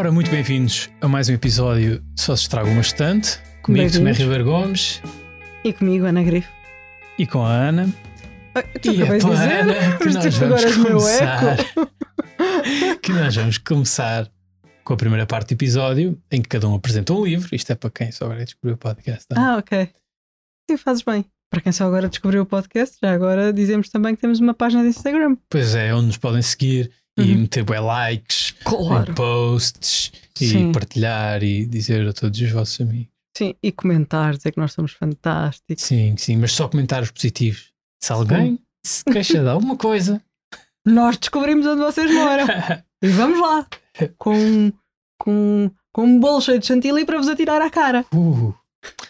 Ora, muito bem-vindos a mais um episódio Só se estraga uma estante. Comigo, Tomé. Ribeiro Gomes E comigo, Ana Grifo. e com a Ana. Ah, Tu E pela dizer, Ana, que nós vamos começar. Que nós vamos começar com a primeira parte do episódio em que cada um apresenta um livro. Isto é para quem só agora descobriu o podcast. tá? Ah, ok. Sim, fazes bem. Para quem só agora descobriu o podcast, já agora dizemos também que temos uma página de Instagram. Pois é, onde nos podem seguir e Uhum. meter bué likes, Claro. posts e Sim. partilhar e dizer a todos os vossos amigos. Sim, e comentar, dizer que nós somos fantásticos. Sim, sim, mas só comentários positivos. Se alguém se queixa de alguma coisa, Nós descobrimos onde vocês moram. e vamos lá. Com, com, com um bolo cheio de chantilly para vos atirar à cara. Uh,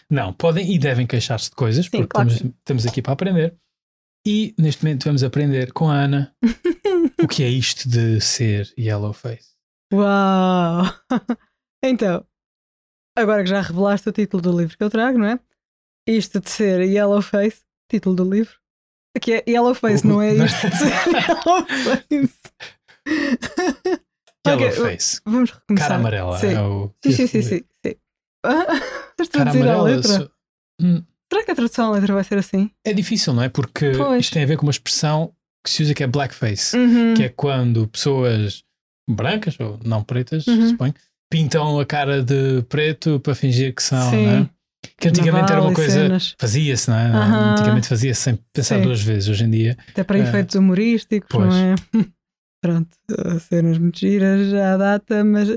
não, podem e devem queixar-se de coisas, Sim, porque claro estamos, estamos aqui para aprender. E neste momento vamos aprender com a Ana o que é isto de ser yellow face. Uau! Então, agora que já revelaste o título do livro que eu trago, não é? Isto de ser Yellow Face, título do livro. Que é Yellow Face, não é isto de ser Yellow Face. Yellow Ok, face. Vamos recomeçar. Cara amarela. Sim. É o Sim, sim, sim, sim. sim. Ah, Estás a traduzir a letra? só- Hum, Será que a tradução à letra vai ser assim? É difícil, não é? Porque Pois. isto tem a ver com uma expressão que se usa que é blackface, Uhum. que é quando pessoas brancas ou não pretas, Uhum. suponho, pintam a cara de preto para fingir que são, Sim. é? Que antigamente era uma coisa. Fazia-se, não é? Aham. Antigamente fazia-se sem pensar Sim. duas vezes. Hoje em dia, Até para É. efeitos humorísticos, Pois. não é? Pronto, cenas muito giras já à data, mas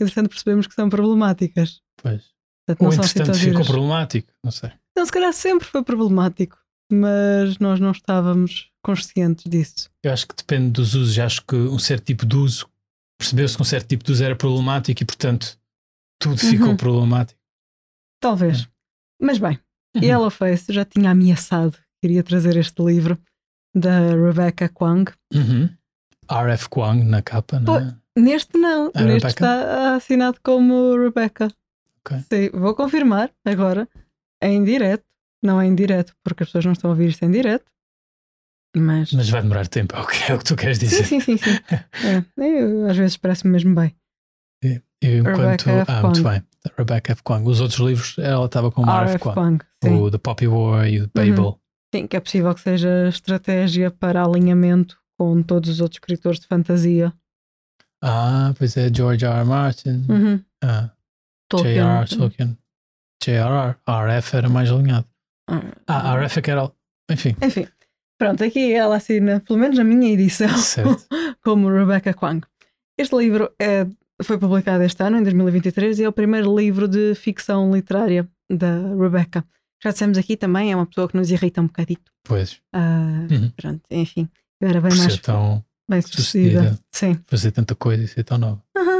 entretanto percebemos que são problemáticas. pois. Portanto, Ou assim entretanto ficou problemático, não sei. Não, se calhar sempre foi problemático, mas nós não estávamos conscientes disso. Eu acho que depende dos usos. Eu acho que um certo tipo de uso percebeu-se que um certo tipo de uso era problemático e, portanto, tudo ficou Uhum. problemático. Talvez. Mas bem, Uhum. Yellowface já tinha ameaçado que iria trazer este livro da Rebecca Kwang. Uhum. RF Kwang na capa, não é? Neste não, A neste Rebecca? está assinado como Rebecca. Ok. Sim, vou confirmar agora, em direto. Não é em direto, porque as pessoas não estão a ouvir isto em direto. Mas, Mas vai demorar tempo, é o que, é o que tu queres dizer. sim, sim, sim, sim. É, eu, às vezes parece-me mesmo bem. E enquanto. F. Ah, muito bem. Rebecca F. Kwang. Os outros livros, ela estava com o RF R.F. Kwang. O The Poppy War e o Babel. Sim, que é possível que seja estratégia para alinhamento com todos os outros escritores de fantasia. Ah, pois é, George R. R. Martin. Uhum. Ah, Tolkien. J.R. Tolkien. J.R.R. RF era mais alinhado. Ah, RF é que era. Enfim, Enfim, pronto, aqui ela assina, pelo menos na minha edição, certo. como Rebecca Kwang. Este livro é, foi publicado este ano, em 2023, e é o primeiro livro de ficção literária da Rebecca. Já dissemos aqui também, é uma pessoa que nos irrita um bocadito. Pois, Ah, Uhum. Pronto, enfim, eu era bem por mais ser tão. bem sucedida. sucedida. Sim. fazer tanta coisa e ser tão nova. Sim.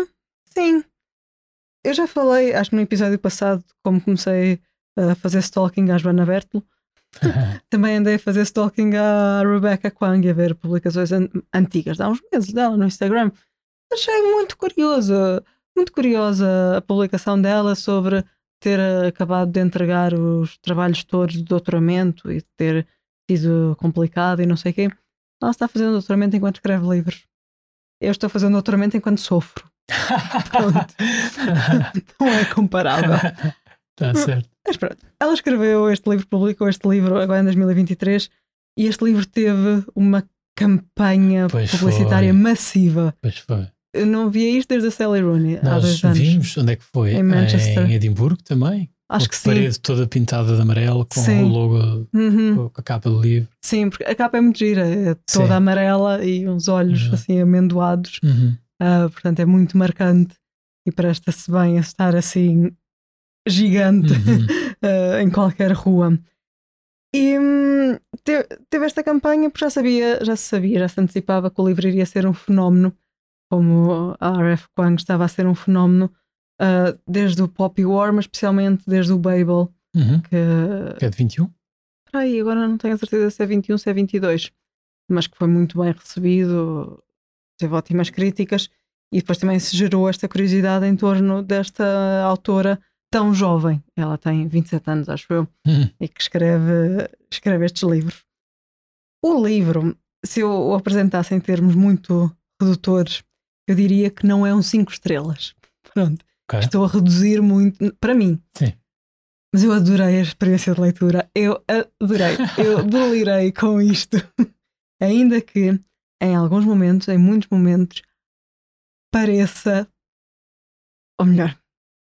Eu já falei, acho que no episódio passado, como comecei a fazer stalking à Joana Bertolo, também andei a fazer stalking à Rebecca Kwang e a ver publicações an- antigas, de há uns meses dela no Instagram. Achei muito curiosa, muito curiosa a publicação dela sobre ter acabado de entregar os trabalhos todos do doutoramento e ter sido complicado e não sei o quê. Ela está fazendo doutoramento enquanto escreve livros. Eu estou fazendo doutoramento enquanto sofro. Pronto. Não é comparável. Está Tá certo. Mas pronto, ela escreveu este livro, publicou este livro agora em 2023 e este livro teve uma campanha Pois publicitária foi. massiva. Pois foi. Eu não via isto desde a Sally Rooney há Nós dois anos. vimos onde é que foi? Em Manchester. Em Edimburgo também. Acho Com que a sim. parede toda pintada de amarelo com Sim. o logo, Uhum. com a capa do livro. Sim, porque a capa é muito gira, é toda Sim. amarela e uns olhos Uhum. assim amendoados. Uhum. Ah, portanto, é muito marcante e presta-se bem a estar assim gigante Uhum. ah, em qualquer rua. E hum, te- teve esta campanha porque já sabia, já se sabia, já se antecipava que o livro iria ser um fenómeno, como a R.F. Kwang estava a ser um fenómeno ah, desde o Poppy War, mas especialmente desde o Babel, Uhum. que Que é de 21? Ai, agora não tenho a certeza se é 21 se é 22, mas que foi muito bem recebido, teve ótimas críticas e depois também se gerou esta curiosidade em torno desta autora tão jovem. Ela tem 27 anos, acho eu, Uhum. e que escreve, escreve estes livros. O livro, se eu o apresentasse em termos muito redutores, eu diria que não é um 5 estrelas. Pronto. Ok. Estou a reduzir muito, para mim. Sim. Mas eu adorei a experiência de leitura. Eu adorei. Eu delirei com isto. Ainda que em alguns momentos, em muitos momentos, pareça. Ou melhor,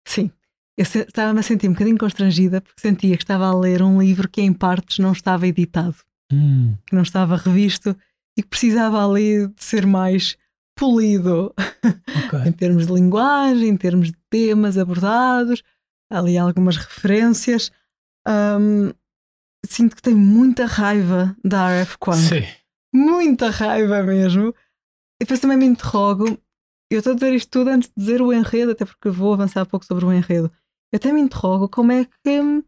sim. Eu estava-me a sentir um bocadinho constrangida porque sentia que estava a ler um livro que em partes não estava editado, Hum, que não estava revisto e que precisava ali de ser mais polido ok. em termos de linguagem, em termos de temas abordados, ali algumas referências. Ahm, sinto que tenho muita raiva da R.F. Kwang, Sim. Muita raiva mesmo. E depois também me interrogo, eu estou a dizer isto tudo antes de dizer o enredo, até porque vou avançar um pouco sobre o enredo. Eu até me interrogo como é que.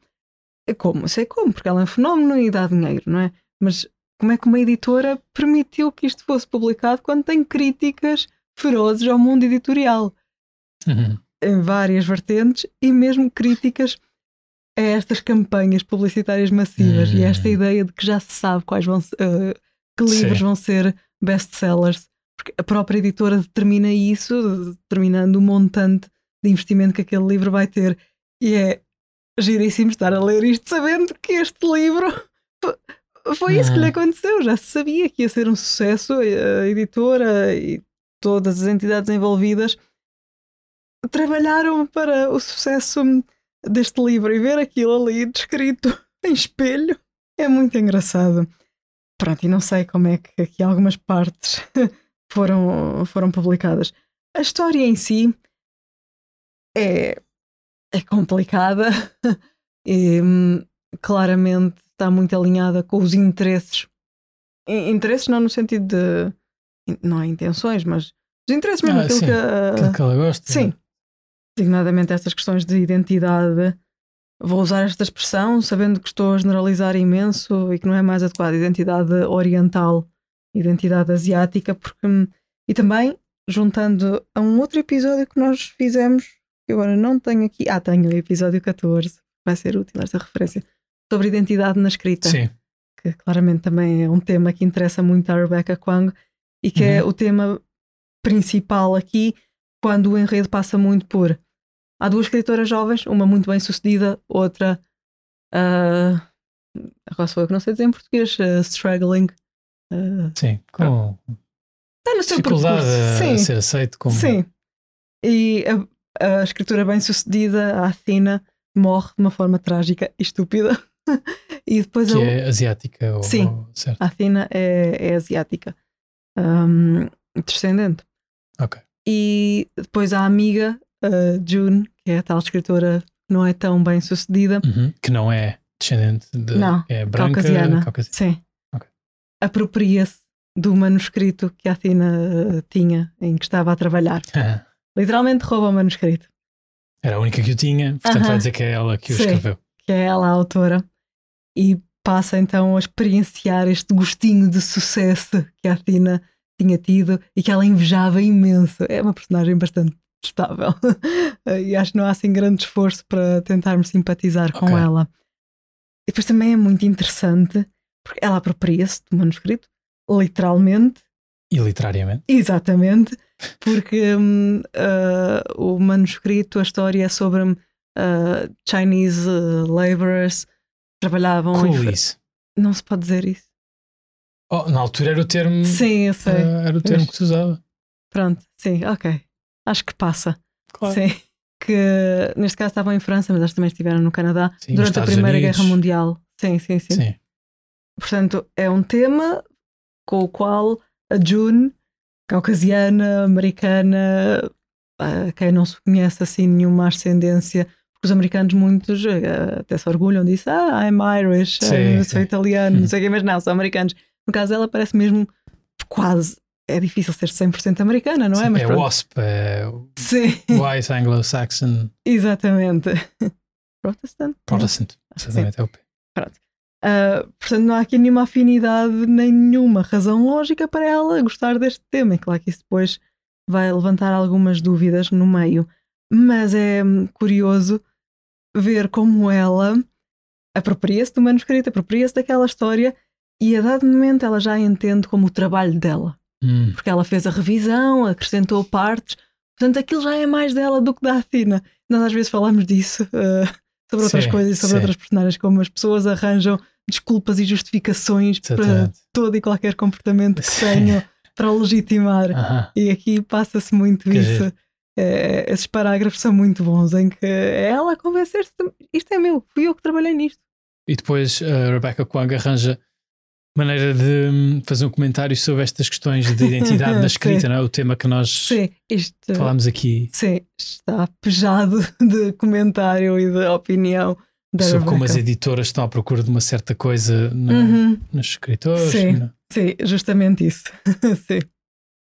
Como? Sei como, porque ela é um fenómeno e dá dinheiro, não é? Mas como é que uma editora permitiu que isto fosse publicado quando tem críticas ferozes ao mundo editorial? Uhum. em várias vertentes e mesmo críticas a estas campanhas publicitárias massivas e a esta Hum. ideia de que já se sabe quais vão eh, que livros Sim. vão ser best-sellers, porque a própria editora determina isso, determinando o montante de investimento que aquele livro vai ter. E é giríssimo estar a ler isto sabendo que este livro fo- foi isso que lhe Hum. aconteceu. Já se sabia que ia ser um sucesso, a editora e todas as entidades envolvidas trabalharam para o sucesso deste livro e ver aquilo ali descrito em espelho é muito engraçado. Pronto, e não sei como é que aqui algumas partes foram, foram publicadas. A história em si é, é complicada e hum, claramente está muito alinhada com os interesses. Interesses não no sentido de. Não é intenções, mas os interesses mesmo, Ah, aquilo sim. que. Aquilo que ela gosta. Sim. Designadamente estas questões de identidade. Vou usar esta expressão sabendo que estou a generalizar imenso e que não é mais adequada. Identidade oriental, identidade asiática, porque. E também juntando a um outro episódio que nós fizemos, que agora não tenho aqui. Ah, tenho o episódio 14, vai ser útil esta referência, sobre identidade na escrita Sim. que claramente também é um tema que interessa muito à Rebecca Kwang e que é Uhum. o tema principal aqui, quando o enredo passa muito por. Há duas escritoras jovens, uma muito bem sucedida, outra. ah, agora sou eu que não sei dizer em português, ah, struggling. ah, Sim. Com está no seu dificuldade percurso. a Sim, ser aceito como. sim. E a, a escritora bem sucedida, a Athena, morre de uma forma trágica e estúpida. e depois Que a, é asiática ou, Sim. ou- certo. A Athena é, é asiática, Ahm, descendente. Ok. E depois a amiga, June, que é a tal escritora que não é tão bem sucedida, Uhum. Que não é descendente de. Não, é branca. caucasiana. caucasi- sim, Ok. apropria-se do manuscrito que a Athena eh, tinha, em que estava a trabalhar. Literalmente rouba o manuscrito, Era a única que o tinha, portanto Aham. vai dizer que é ela que o Sim. escreveu. que é ela a autora, e passa então a experienciar este gostinho de sucesso que a Athena tinha tido e que ela invejava imenso. É uma personagem bastante estável e acho que não há assim grande esforço para tentarmos simpatizar com Ok. ela. E depois também é muito interessante porque ela apropria-se do manuscrito, literalmente, E literariamente. Exatamente, porque ah, o manuscrito, a história é sobre ah, Chinese ah, laborers que trabalhavam. em Cool fa- isso. Não se pode dizer isso. Oh, na altura era o termo. Sim, eu sei. era o termo Mas- que se usava. Pronto, sim, ok. Acho que passa. Claro. Sim. Que neste caso estavam em França, mas acho que também estiveram no Canadá Sim, durante a Primeira Unidos. Guerra Mundial. Sim, sim, sim, Sim. Portanto, é um tema com o qual a June, caucasiana, americana, a quem não se conhece assim nenhuma ascendência, porque os americanos muitos eh, até se orgulham disso, ah, I'm Irish, Sim, eh, sou sim. italiano, não sei o quê, mas não, são americanos. No caso dela parece mesmo quase, é difícil ser 100% americana, não é? Sim, Mas é pronto. WASP, é Sim, White Anglo-Saxon exatamente. Protestant? Protestant. Que sim. Exatamente, é o P. Uh, portanto, não há aqui nenhuma afinidade, nem nenhuma razão lógica para ela gostar deste tema. É claro que isso depois vai levantar algumas dúvidas no meio, mas é hum, curioso ver como ela apropria-se do manuscrito, apropria-se daquela história e a dado momento ela já entende como o trabalho dela, Hum, porque ela fez a revisão, acrescentou partes, Portanto, aquilo já é mais dela do que da Athena. Nós às vezes falamos disso, uh, sobre outras Sim, coisas, sobre sim. outras personagens, como as pessoas arranjam desculpas e justificações para Exatamente. todo e qualquer comportamento que Sim. tenham para legitimar. Aham. E aqui passa-se muito Quer isso. É, esses parágrafos são muito bons, em que é ela a convencer-se: isto é meu, fui eu que trabalhei nisto. E depois a Rebecca Kwang arranja maneira de hum, fazer um comentário sobre estas questões de identidade na escrita, não é? O tema que nós Sim, isto falámos aqui sim, está pejado de comentário e de opinião da sobre como as editoras estão à procura de uma certa coisa na- Uhum. nos escritores. Sim. é? Sim, justamente isso. sim.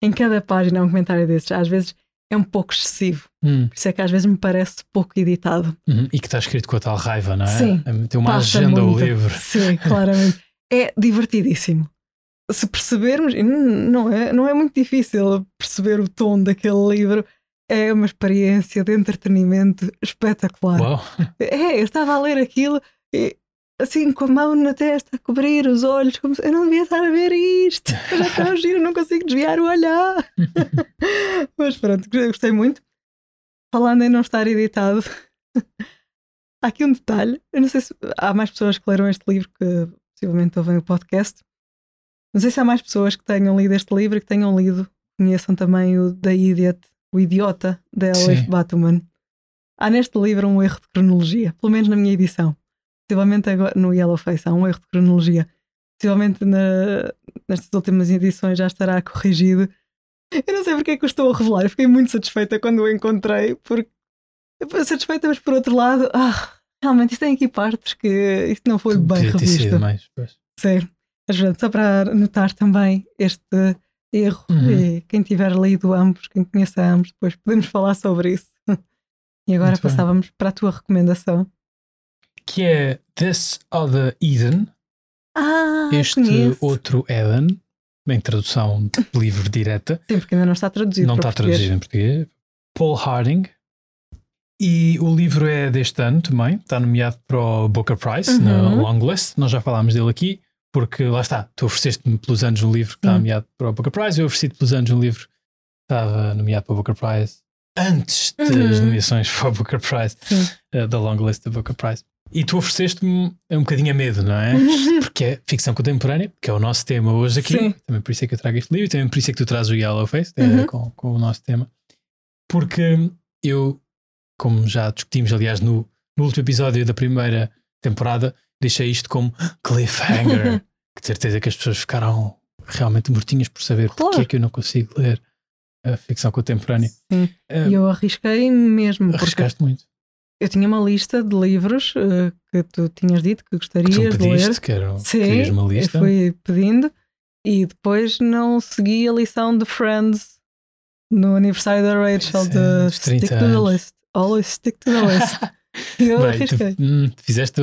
Em cada página há um comentário desses. Às vezes é um pouco excessivo. Hum, Por isso é que às vezes me parece pouco editado. uhum. E que está escrito com a tal raiva, não é? Sim. É, Tem uma agenda muito. livro. Sim, claramente. É divertidíssimo. Se percebermos, e não é, não é muito difícil perceber o tom daquele livro, é uma experiência de entretenimento espetacular. Uau! É, eu estava a ler aquilo e assim com a mão na testa a cobrir os olhos, como se eu não devia estar a ver isto. Eu já está a giro, não consigo desviar o olhar. Mas pronto, gostei muito. Falando em não estar editado, há aqui um detalhe. Eu não sei se há mais pessoas que leram este livro que possivelmente ouvem o podcast. Não sei se há mais pessoas que tenham lido este livro e que tenham lido, conheçam também o The Idiot, o Idiota, da Elif Sim. Batuman. Há neste livro um erro de cronologia, pelo menos na minha edição. Possivelmente agora no Yellowface há um erro de cronologia. Possivelmente na- nestas últimas edições já estará corrigido. Eu não sei porque é que eu estou a revelar. Eu fiquei muito satisfeita quando o encontrei, porque satisfeita, mas por outro lado, ah, realmente isto tem aqui partes que isto não foi bem revisto. mais. pois. Sim. Mas pronto, só para notar também este erro Uhum. e quem tiver lido ambos, quem conheça ambos, depois podemos falar sobre isso. E agora Muito bem. passávamos para a tua recomendação. Que é This Other Eden, Ah, este conheço. outro Eden, em tradução de livro direta. Sim, porque ainda não está traduzido. não está português. traduzido em português. Paul Harding. E o livro é deste ano também, está nomeado para o Booker Prize na Uhum. long list. Nós já falámos dele aqui, porque lá está, tu ofereceste-me pelos anos um livro que está Sim. nomeado para o Booker Prize, eu ofereci-te pelos anos um livro que estava nomeado para o Booker Prize antes das Uhum. nomeações para o Booker Prize, eh, da long list da Booker Prize. E tu ofereceste-me um bocadinho a medo, não é? Porque é ficção contemporânea, que é o nosso tema hoje aqui. Sim. Também por isso é que eu trago este livro, e também por isso é que tu trazes o Yellowface, Uhum. com, com o nosso tema. Porque eu, como já discutimos, aliás, no, no último episódio da primeira temporada, deixei isto como cliffhanger. que de certeza que as pessoas ficaram realmente mortinhas por saber Claro. porque é que eu não consigo ler a ficção contemporânea. Sim. Eh, E eu arrisquei mesmo, Arriscaste muito. eu tinha uma lista de livros eh, que tu tinhas dito que Que gostarias tu me de ler. pediste, que era, Sim, querias uma eu lista. fui pedindo e depois não segui a lição de Friends no aniversário da Rachel Sim, de dos 30 stick to the list. Always stick to the list. Eu Bem, tu, arrisquei. hum, fizeste,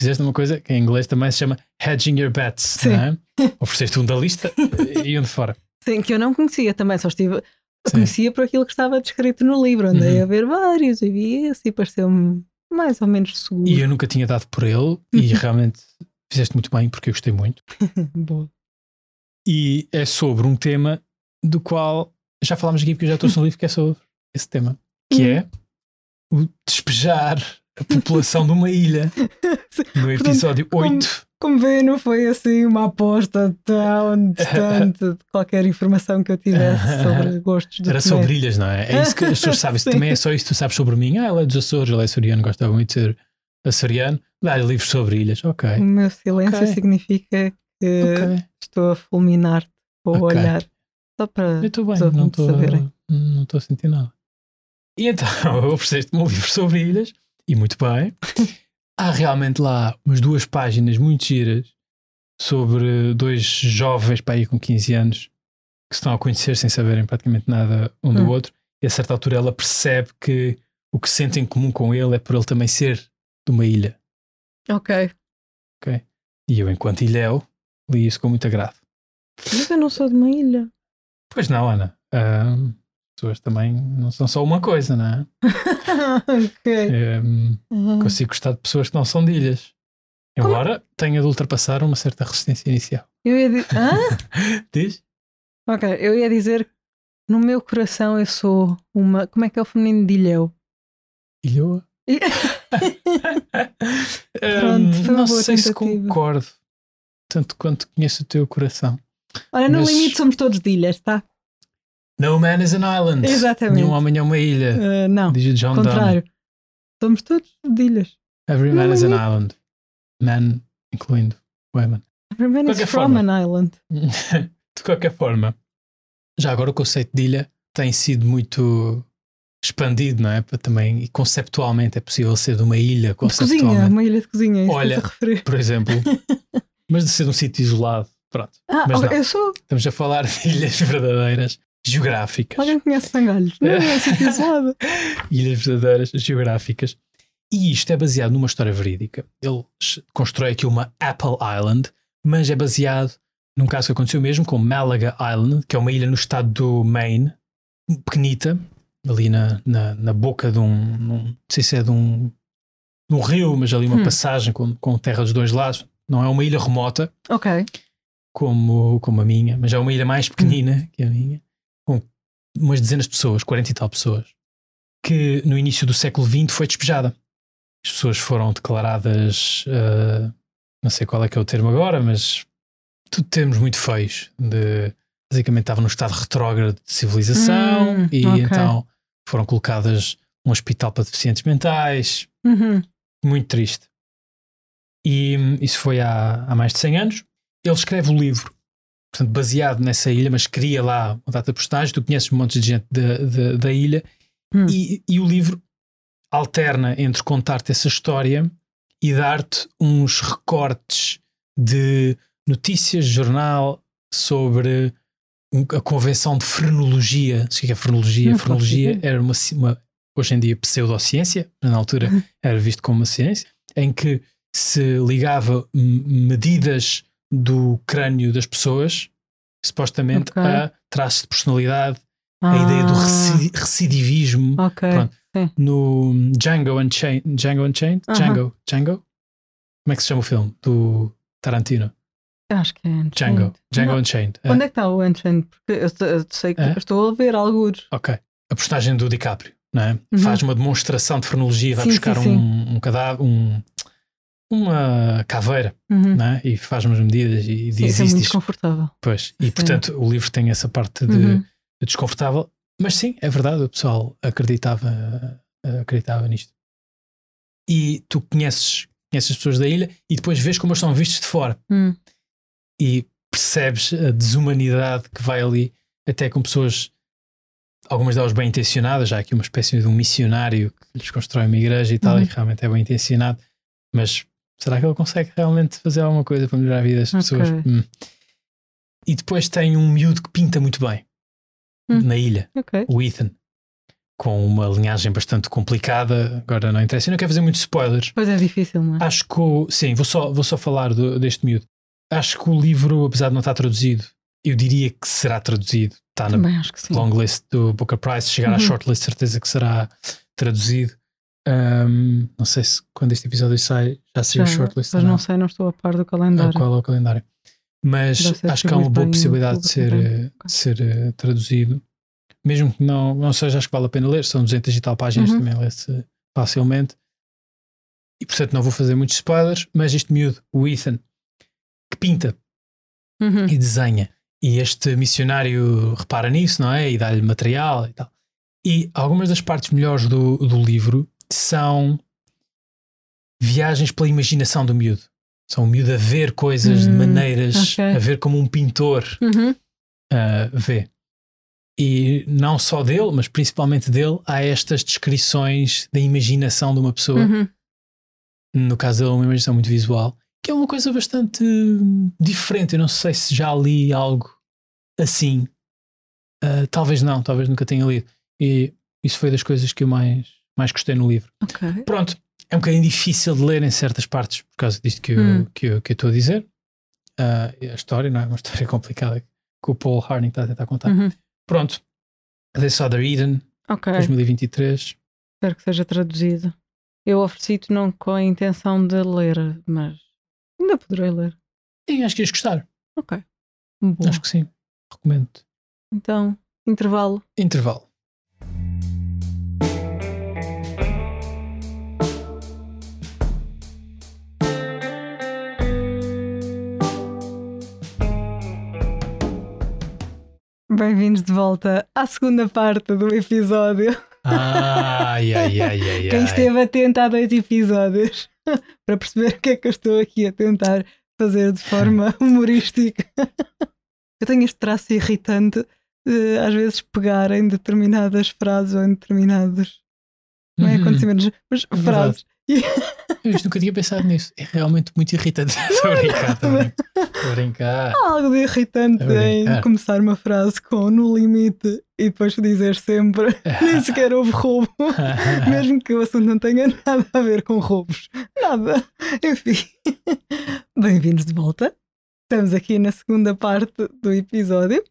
fizeste uma coisa que em inglês também se chama hedging your bets, Sim. não é? Ofereceste um da lista e um de fora. Sim, que eu não conhecia também, só estive. Conhecia por aquilo que estava descrito no livro. Andei Uhum. a ver vários e vi esse e pareceu-me mais ou menos seguro. E eu nunca tinha dado por ele e realmente fizeste muito bem porque eu gostei muito. Boa. E é sobre um tema do qual já falámos aqui porque eu já trouxe um livro que é sobre esse tema, que é o despejar a população de uma ilha. No episódio como- 8. Como vê, não foi assim uma aposta tão distante de qualquer informação que eu tivesse sobre gostos de Era sobre ilhas, não é? É isso que as pessoas sabem. Também é só isso que tu sabes sobre mim. Ah, ele é dos Açores, ele é açoriano, gostava muito de ser açoriano. Dá-lhe livros sobre ilhas. Ok. O meu silêncio Ok. significa que Ok. estou a fulminar-te com o Ok. olhar. Só para Eu estou bem, não estou saberem. não estou a sentir nada. E então, ofereceste-me um livro sobre ilhas, e muito bem. Há realmente lá umas duas páginas muito giras sobre dois jovens para aí com 15 anos que se estão a conhecer sem saberem praticamente nada um do Hum. outro. E a certa altura ela percebe que o que sente em comum com ele é por ele também ser de uma ilha. Ok. E eu, enquanto ilhéu, li isso com muito agrado. Mas eu não sou de uma ilha. Pois não, Ana. As pessoas também não são só uma coisa, não é? ok. Ahm, Uhum. consigo gostar de pessoas que não são de ilhas. Embora tenha de ultrapassar uma certa resistência inicial. Eu ia dizer. Ah? Diz? Ok, eu ia dizer No meu coração eu sou uma. Como é que é o feminino de Ilhéu? Ilhoa? Hum, foi uma não sei se tentativa. concordo tanto quanto conheço o teu coração. Olha, no Mas- limite somos todos de ilhas, tá? No man is an island. Exatamente. Nenhum homem é uma ilha. Uh, não, Diz o John Donne. contrário. Somos todos de ilhas. Every man is an limite. island. Man, incluindo women. Everyone is qualquer from forma. an island. de qualquer forma, já agora o conceito de ilha tem sido muito expandido, não é? Para também, e conceptualmente é possível ser de uma ilha, De cozinha, conceptualmente, uma ilha de cozinha, é isso Olha. a por exemplo, mas de ser um sítio isolado. Pronto. Ah, Mas não. eu sou. Estamos a falar de ilhas verdadeiras, geográficas. Alguém conhece Sangalhos? Não, é sítio isolado. ilhas verdadeiras geográficas. E isto é baseado numa história verídica. Ele constrói aqui uma Apple Island, mas é baseado num caso que aconteceu mesmo com Malaga Island, que é uma ilha no estado do Maine, pequenita, ali na, na, na boca de um, não sei se é de um, de um rio, mas ali uma Hum. passagem com, com terra dos dois lados. Não é uma ilha remota, Ok. como, como a minha, mas é uma ilha mais pequenina que a minha, umas dezenas de pessoas, 40 e tal pessoas, que no início do século XX foi despejada. As pessoas foram declaradas, ah, não sei qual é que é o termo agora, mas tudo termos muito feios. De, basicamente estavam no estado retrógrado de civilização Hum, e ok. então foram colocadas num hospital para deficientes mentais, Uhum. muito triste. E hum, isso foi há, há mais de 100 anos. Ele escreve o livro, portanto, baseado nessa ilha, mas cria lá uma data de personagem. Tu conheces um monte de gente da, da, da ilha, Hum. e, e o livro alterna entre contar-te essa história e dar-te uns recortes de notícias jornal sobre a convenção de frenologia. O que é frenologia? Não faço frenologia era uma, uma, hoje em dia, pseudociência, na altura Uhum. era visto como uma ciência, em que se ligava medidas do crânio das pessoas, supostamente Ok. a traços de personalidade, a ideia do Ah, reci- recidivismo. Ok. Pronto. sim. No Django Unchained, Django Unchained? Aham. Django, Django? Como é que se chama o filme? Do Tarantino. Acho que é Unchained. Django, Django Não. Unchained. É, Onde é que está o Unchained? Porque eu, eu sei que É? estou a ver alguns. Ok. A personagem do DiCaprio, é? Uhum. Faz uma demonstração de frenologia, vai Sim, buscar sim, sim. Um, um cadáver, um, uma caveira, Uhum. é? E faz umas medidas e Sim, diz isso é muito desconfortável. Pois. E Sim. portanto o livro tem essa parte de, Uhum. de desconfortável. Mas sim, é verdade, o pessoal acreditava, acreditava nisto. E tu conheces, conheces as pessoas da ilha e depois vês como eles são vistos de fora Hum. e percebes a desumanidade que vai ali, até com pessoas, algumas delas bem intencionadas, já há aqui uma espécie de um missionário que lhes constrói uma igreja e tal, Uhum. e que realmente é bem intencionado, mas será que ele consegue realmente fazer alguma coisa para melhorar a vida das Ok. pessoas? Hum. E depois tem um miúdo que pinta muito bem Hum. na ilha, Ok. o Ethan, com uma linhagem bastante complicada. Agora não interessa, eu não quero fazer muitos spoilers. Pois é difícil, não é? Acho que sim, vou só, vou só falar do- deste miúdo. Acho que o livro, apesar de não estar traduzido, eu diria que será traduzido. Está na Também acho que sim. long list do Booker Prize. Se chegar à Uhum. shortlist, certeza que será traduzido. Ahm, não sei se quando este episódio sai já saiu Já, shortlist. mas ou não sei, não estou a par do calendário. qual é o calendário. Mas acho que há uma boa possibilidade de ser, eh, de ser eh, traduzido. Mesmo que não, não seja, acho que vale a pena ler. São 200 e tal páginas, Uhum. também lê-se facilmente. E portanto não vou fazer muitos spoilers, mas este miúdo, o Ethan, que pinta Uhum. e desenha. E este missionário repara nisso, não é? E dá-lhe material e tal. E algumas das partes melhores do, do livro são viagens pela imaginação do miúdo. São o miúdo a ver coisas de Hum, maneiras, ok. a ver como um pintor Uhum. uh, vê. E não só dele, mas principalmente dele, há estas descrições da imaginação de uma pessoa. Uhum. No caso dele, uma imaginação muito visual, que é uma coisa bastante diferente. Eu não sei se já li algo assim. Uh, talvez não, talvez nunca tenha lido. E isso foi das coisas que eu mais, mais gostei no livro. Ok. Pronto, é um bocadinho difícil de ler em certas partes por causa disto que eu Hum. que eu que eu estou a dizer. E a história não é uma história complicada que o Paul Harding está a tentar contar. Uhum. Pronto, This Other Eden, Ok. 2023. Espero que seja traduzido. Eu ofereci-te não com a intenção de ler, mas ainda poderei ler. E acho que ias gostar. Ok. Boa. Acho que sim. Recomendo. Então, Intervalo. Intervalo. Bem-vindos de volta à segunda parte do episódio. Ai, ai, ai, ai, Quem esteve atento a dois episódios para perceber o que é que eu estou aqui a tentar fazer de forma humorística. Eu tenho este traço irritante de às vezes pegar em determinadas frases ou em determinados não é Uhum. acontecimentos, mas frases. Eu nunca tinha pensado nisso. É realmente muito irritante. Estou a brincar, estou a brincar. Estou a brincar. Há algo de irritante em começar uma frase com no limite e depois dizer sempre nem sequer houve roubo, mesmo que o assunto não tenha nada a ver com roubos. Nada. Enfim. Bem-vindos de volta. Estamos aqui na segunda parte do episódio.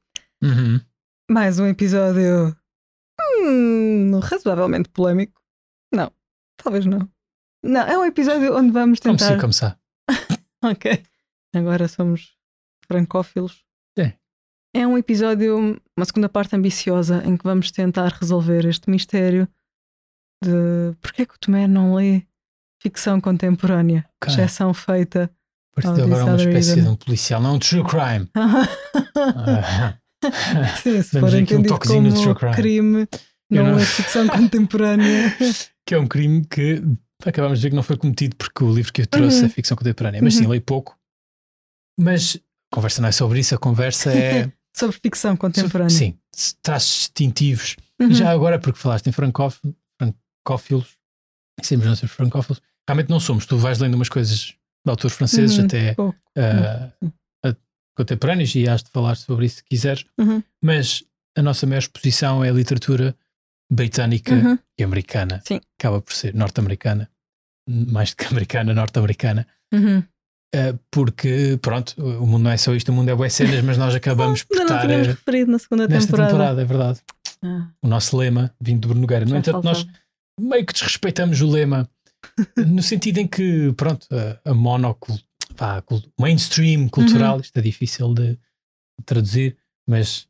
Uhum. Mais um episódio hum, razoavelmente polémico. Não, talvez não. Não, é um episódio onde vamos Como tentar. se começar. Ok. Agora somos francófilos. É. É um episódio, uma segunda parte ambiciosa, em que vamos tentar resolver este mistério de porque é que o Tomé não lê ficção contemporânea, Ok. exceção feita. A partir de agora é uma espécie reason. de um policial, não um true crime. Sim, se Damos for um entendido toquezinho de true como crime. crime, não não- é ficção contemporânea. que é um crime que acabamos de ver que não foi cometido porque o livro que eu trouxe Uhum. é ficção contemporânea. Mas sim, Uhum. leio pouco. Mas a conversa não é sobre isso, a conversa é. Sobre ficção contemporânea. Sim, traços distintivos. Uhum. Já agora, porque falaste em francóf- francófilos, sermos não sermos francófilos, realmente não somos. Tu vais lendo umas coisas de autores franceses Uhum, até Sim. a- contemporâneos e has de falar sobre isso se quiseres. Uhum. Mas a nossa maior exposição é a literatura britânica Uhum. e americana. Sim. Acaba por ser norte-americana, mais do que americana, norte-americana. Uhum. Uh, porque, pronto, o mundo não é só isto, o mundo é boas cenas, mas nós acabamos por Ainda não estar tínhamos uh, referido na segunda nesta temporada. temporada, é verdade. Ah, O nosso lema, vindo de Bruno Nogueira. No já entanto, nós meio que desrespeitamos o lema, no sentido em que, pronto, a, a monocul, pá, cul- mainstream cultural, Uhum. isto é difícil de traduzir, mas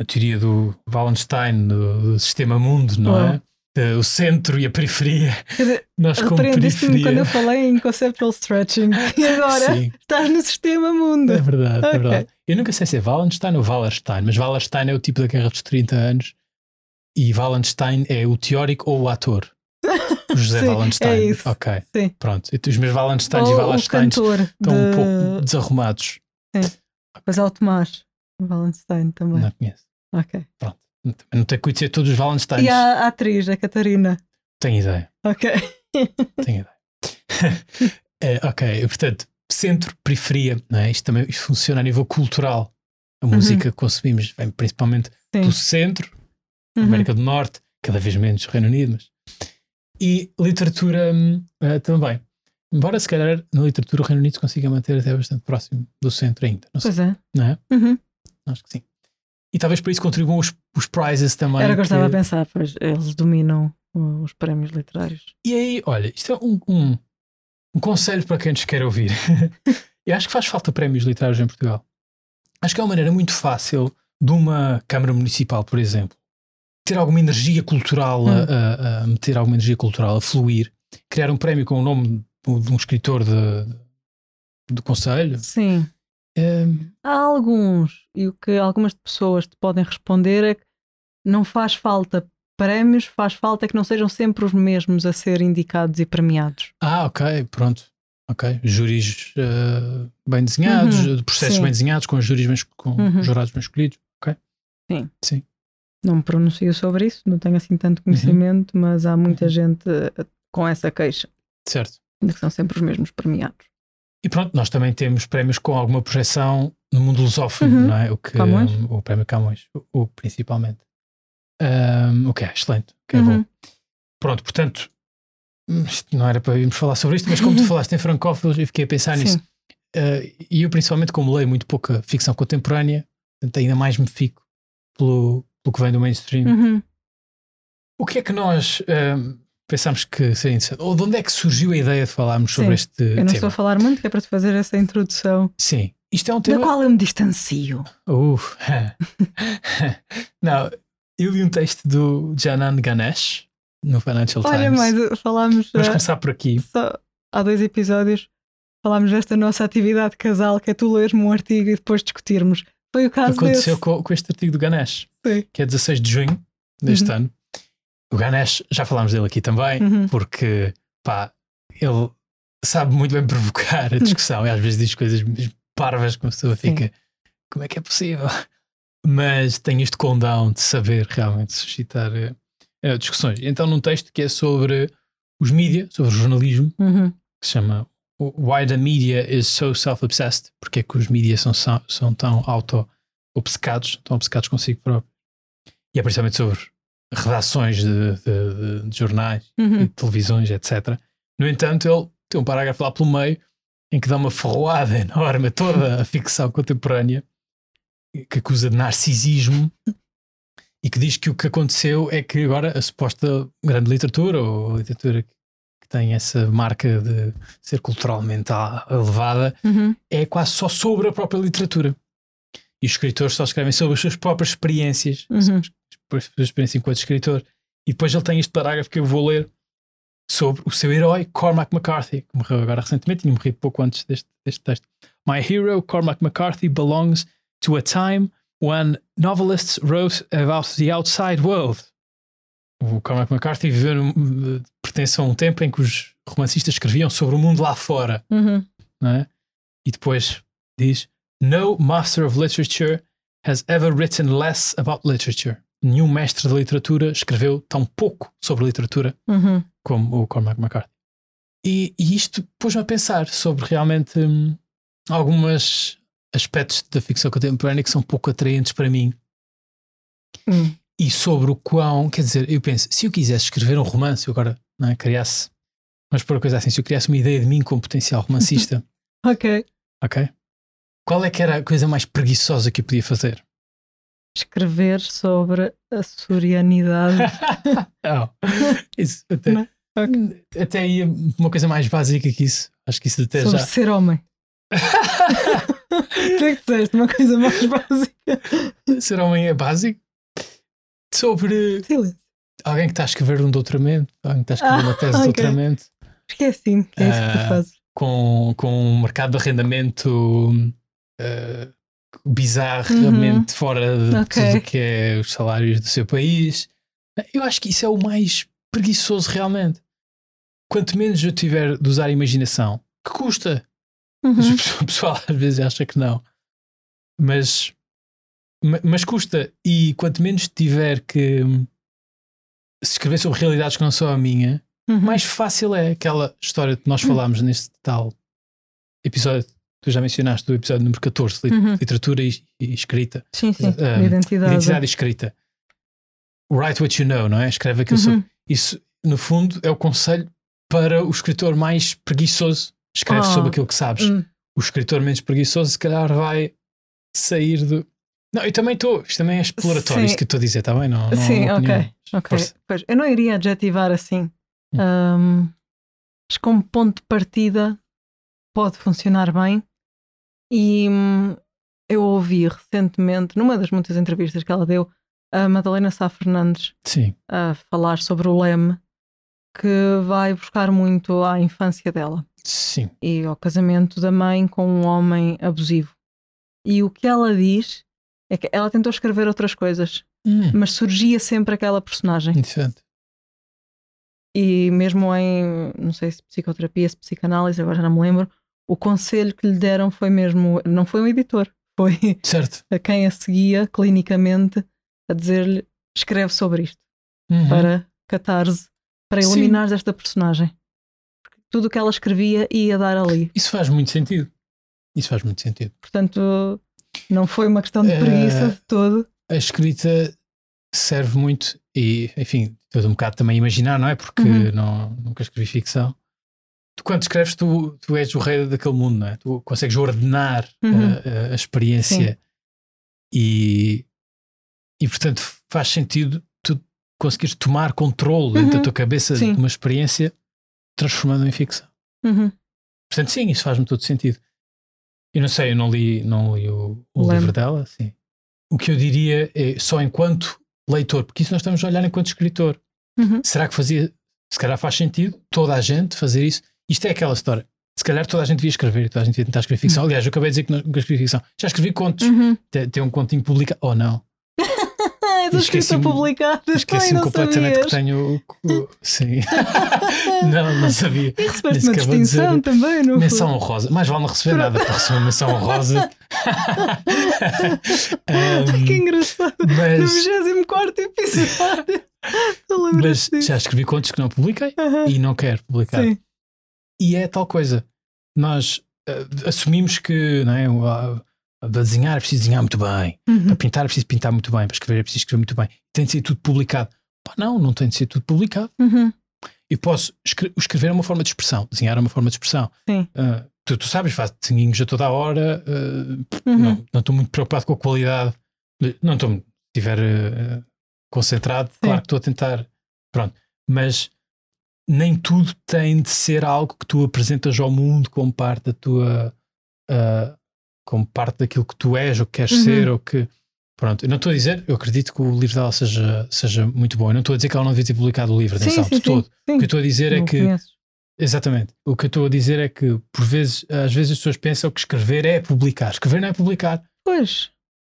a teoria do Wallenstein, do, do sistema mundo, não é? De- O centro e a periferia. Nós repreendeste-me quando eu falei em conceptual stretching e agora Sim, estás no sistema mundo. é verdade, é Ok. verdade. Eu nunca sei se é Wallenstein ou Wallerstein, mas Wallerstein é o tipo da Guerra dos 30 anos e Wallenstein é o teórico ou o ator. O José Sim, Wallenstein. é isso. Ok, Sim. pronto. Os meus Wallensteins e Ou Wallersteins estão um de... pouco desarrumados. Mas é o Tomás Wallenstein também. Não conheço. Ok. Pronto. Não tenho que conhecer todos os Wallensteins. E a atriz, a Catarina. Tenho ideia. Ok. Tenho ideia. É, ok, portanto, centro, periferia, não é? Isto também isto funciona a nível cultural. A música que consumimos vem principalmente Uhum. Sim. do centro, Uhum. América do Norte, cada vez menos Reino Unido, mas... e literatura eh, também. Embora se calhar na literatura o Reino Unido se consiga manter até bastante próximo do centro ainda, não sei, Pois é. não é? Uhum. Acho que sim. E talvez por isso contribuam os, os prizes também. Era o que eu estava a pensar, pois eles dominam os prémios literários. E aí, olha, isto é um, um, um conselho para quem nos quer ouvir. Eu acho que faz falta prémios literários em Portugal. Acho que é uma maneira muito fácil de uma Câmara Municipal, por exemplo, ter alguma energia cultural, a- Hum. a, a meter alguma energia cultural, a fluir, criar um prémio com o nome de, de um escritor de, do Conselho. Sim. Hum, Há alguns, e o que algumas pessoas te podem responder é que não faz falta prémios, faz falta que não sejam sempre os mesmos a ser indicados e premiados. ah, ok, pronto. Ok, júris eh, bem desenhados, Uhum, processos sim. bem desenhados, com júris bem, com Uhum. jurados bem escolhidos. Ok. Sim. Sim. Não me pronuncio sobre isso, não tenho assim tanto conhecimento, mas há muita Uhum. gente eh, com essa queixa Certo. de que são sempre os mesmos premiados. E pronto, nós também temos prémios com alguma projeção no mundo lusófono, Uhum. não é? O que Camões. o prémio Camões, o, o principalmente. Um, o que é excelente, o que é Uhum. bom. Pronto, portanto, hum, não era para irmos falar sobre isto, mas como tu falaste em francófilos, eu fiquei a pensar nisso. Sim. Uh, e eu, principalmente, como leio muito pouca ficção contemporânea, portanto, ainda mais me fico pelo, pelo que vem do mainstream. Uhum. O que é que nós um, pensamos que seria interessante? Ou de onde é que surgiu a ideia de falarmos sobre Sim, este Eu não tema? estou a falar muito, que é para te fazer essa introdução Sim, isto é um Da tema. qual eu me distancio. Uf. Não, eu li um texto do Janan Ganesh no Financial Olha, Times. mas uh, falámos Vamos uh, começar por aqui. só há dois episódios, falámos desta nossa atividade de casal, que é tu leres-me um artigo e depois discutirmos. Foi o caso Aconteceu desse. com, com este artigo do Ganesh, Sim. que é 16 de junho deste Uhum. ano. O Ganesh, já falámos dele aqui também, Uhum. porque pá, ele sabe muito bem provocar a discussão e às vezes diz coisas parvas que uma pessoa Sim. fica como é que é possível? Mas tem este condão de saber realmente suscitar eh, discussões. Então, num texto que é sobre os mídia, sobre o jornalismo, Uhum. que se chama Why the Media is So Self-Obsessed, porque é que os mídias são, são, são tão auto-obcecados, tão obcecados consigo próprios. E é principalmente sobre redações de, de- de- de jornais Uhum. de televisões, etc. No entanto, ele tem um parágrafo lá pelo meio em que dá uma ferroada enorme a toda a ficção contemporânea que acusa de narcisismo e que diz que o que aconteceu é que agora a suposta grande literatura ou literatura que tem essa marca de ser culturalmente elevada Uhum. é quase só sobre a própria literatura. E os escritores só escrevem sobre as suas próprias experiências, Uhum. A sua experiência enquanto escritor. E depois ele tem este parágrafo que eu vou ler sobre o seu herói Cormac McCarthy, que morreu agora recentemente, tinha morrido pouco antes deste, deste texto. My hero, Cormac McCarthy, belongs to a time when novelists wrote about the outside world. O Cormac McCarthy viveu num- pertence a um tempo em que os romancistas escreviam sobre o mundo lá fora Uhum. não é? E depois diz: No master of literature has ever written less about literature. Nenhum mestre de literatura escreveu tão pouco sobre literatura Uhum. como o Cormac McCarthy. E, e isto pôs-me a pensar sobre realmente hum, alguns aspectos da ficção contemporânea que são pouco atraentes para mim Hum. e sobre o quão, quer dizer, eu penso, se eu quisesse escrever um romance, eu agora não é, criasse, mas por uma coisa assim, se eu criasse uma ideia de mim como potencial romancista, Ok. ok? Qual é que era a coisa mais preguiçosa que eu podia fazer? Escrever sobre a sorianidade. Não, isso até, Não, até ia uma coisa mais básica que isso. Acho que isso até sobre já. ser homem. O que é que disseste? Uma coisa mais básica. Ser homem é básico. Sobre Silêncio. alguém que está a escrever um doutoramento, alguém que está a escrever uma Ah, tese de ok. doutoramento, Esqueci que é isso que tu Ah, fazes. com, com um mercado de arrendamento eh, bizarramente fora de Uhum. Ok. tudo que é os salários do seu país. Eu acho que isso é o mais preguiçoso realmente. Quanto menos eu tiver de usar a imaginação, que custa. Uhum. O pessoal às vezes acha que não. Mas, ma- mas custa. E quanto menos tiver que hum, se escrever sobre realidades que não são a minha, Uhum. mais fácil é aquela história que nós falámos neste tal episódio tu já mencionaste, do episódio número 14, li- Uhum. literatura e, e escrita, Sim, sim. um, de identidade. identidade e escrita. Write what you know, não é? Escreve aquilo Uhum. sobre. Isso, no fundo, é o conselho para o escritor mais preguiçoso. Escreve Ah. sobre aquilo que sabes. Hum. O escritor menos preguiçoso, se calhar, vai sair do. Não, eu também estou. Isto também é exploratório, Sim. isso que eu estou a dizer, está bem? Não, não Sim, ok. Ok. Força. Pois, eu não iria adjetivar assim. Hum. Ahm, mas como ponto de partida pode funcionar bem. E hum, eu ouvi recentemente, numa das muitas entrevistas que ela deu, a Madalena Sá Fernandes Sim, a falar sobre o leme que vai buscar muito à infância dela sim. e ao casamento da mãe com um homem abusivo. E o que ela diz é que ela tentou escrever outras coisas, Hum, mas surgia sempre aquela personagem. interessante. E mesmo em, não sei se psicoterapia, se psicanálise, agora já não me lembro, o conselho que lhe deram foi mesmo, não foi um editor, foi Certo. a quem a seguia clinicamente a dizer-lhe escreve sobre isto, Uhum. para catarse, para eliminar esta personagem. Porque tudo o que ela escrevia ia dar ali. Isso faz muito sentido. Isso faz muito sentido. Portanto, não foi uma questão de Eh, preguiça de todo. A escrita serve muito, e enfim, estou um bocado também a imaginar, não é? Porque Uhum. não, nunca escrevi ficção. Tu, quando escreves, tu, tu és o rei daquele mundo, não é? Tu consegues ordenar Uhum. a, a- a experiência e, e, portanto, faz sentido tu conseguires tomar controle dentro da Uhum. tua cabeça Sim. de uma experiência transformando em ficção. Uhum. Portanto, sim, isso faz-me todo sentido. Eu não sei, eu não li, não li o, o livro dela, sim. O que eu diria é só enquanto leitor, porque isso nós estamos a olhar enquanto escritor. Uhum. Será que fazia, se calhar faz sentido toda a gente fazer isso? Isto é aquela história. Se calhar toda a gente devia escrever toda a gente devia tentar escrever ficção. Aliás, eu acabei de dizer que não- nunca escrevi ficção. Já escrevi contos. Uhum. Tem, tem um continho publicado. Oh, não. Ah, essas escritas Esqueci-me- completamente sabias. que tenho. Sim. não, não sabia. E recebeste uma distinção também, não Menção honrosa. Mais vale não receber nada para receber uma menção honrosa. Ahm, Que engraçado. No mas 24 episódio. Mas já escrevi contos que não publiquei e não quero publicar. Sim. E é tal coisa. Nós ah, assumimos que não é, ah, para desenhar é preciso desenhar muito bem, Uhum. para pintar é preciso pintar muito bem, para escrever é preciso escrever muito bem. Tem de ser tudo publicado. Pá, não, não tem de ser tudo publicado. Uhum. Eu posso escre- escrever é uma forma de expressão, desenhar é uma forma de expressão. Sim. Ah, tu, tu sabes, faço desenhinhos a toda a hora, ah, Uhum. não não estou muito preocupado com a qualidade. Não estou, se estiver eh, concentrado, claro que estou a tentar. Pronto. Mas nem tudo tem de ser algo que tu apresentas ao mundo como parte da tua. ah, como parte daquilo que tu és ou que queres Uhum. ser ou que. Pronto, eu não estou a dizer, eu acredito que o livro dela seja, seja muito bom. Eu não estou a dizer que ela não devia ter publicado o livro, Sim, atenção, sim, de sim. todo. O Sim. que eu estou a dizer é Não que. conheces. Exatamente. O que eu estou a dizer é que, por vezes, às vezes as pessoas pensam que escrever é publicar. Escrever não é publicar. Pois,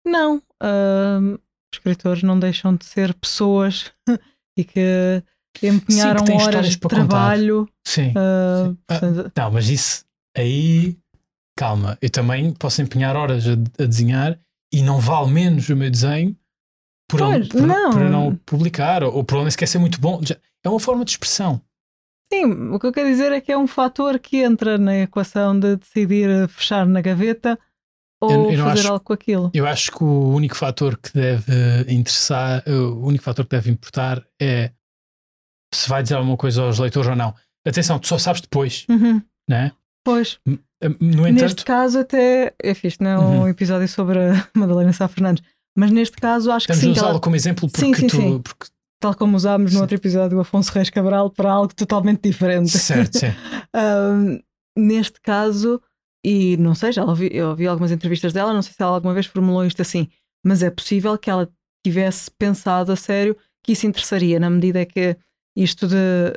não. Os escritores não deixam de ser pessoas e que empenharam têm horas histórias de trabalho. Sim. ah, Sim. Ah, Não, mas isso aí, calma, eu também posso empenhar horas a, a desenhar e não vale menos o meu desenho por, Pois, por, não. por não publicar ou, ou por nem sequer ser muito bom. É uma forma de expressão. Sim, o que eu quero dizer é que é um fator que entra na equação de decidir eh, fechar na gaveta ou Eu- eu não fazer acho- algo com aquilo. Eu acho que o único fator que deve interessar, o único fator que deve importar é se vai dizer alguma coisa aos leitores ou não. Atenção, tu só sabes depois, Uhum. né? Pois, No neste entanto, caso até é fixe, não é um Uhum. episódio sobre a Madalena Sá Fernandes, mas neste caso acho que estamos a usá-la ela, como exemplo porque Sim, sim, tu. sim. Porque, tal como usámos no outro episódio o Afonso Reis Cabral para algo totalmente diferente. certo, sim. Ahm, neste caso, e não sei, já ouvi, eu ouvi algumas entrevistas dela, não sei se ela alguma vez formulou isto assim, mas é possível que ela tivesse pensado a sério que isso interessaria, na medida que isto de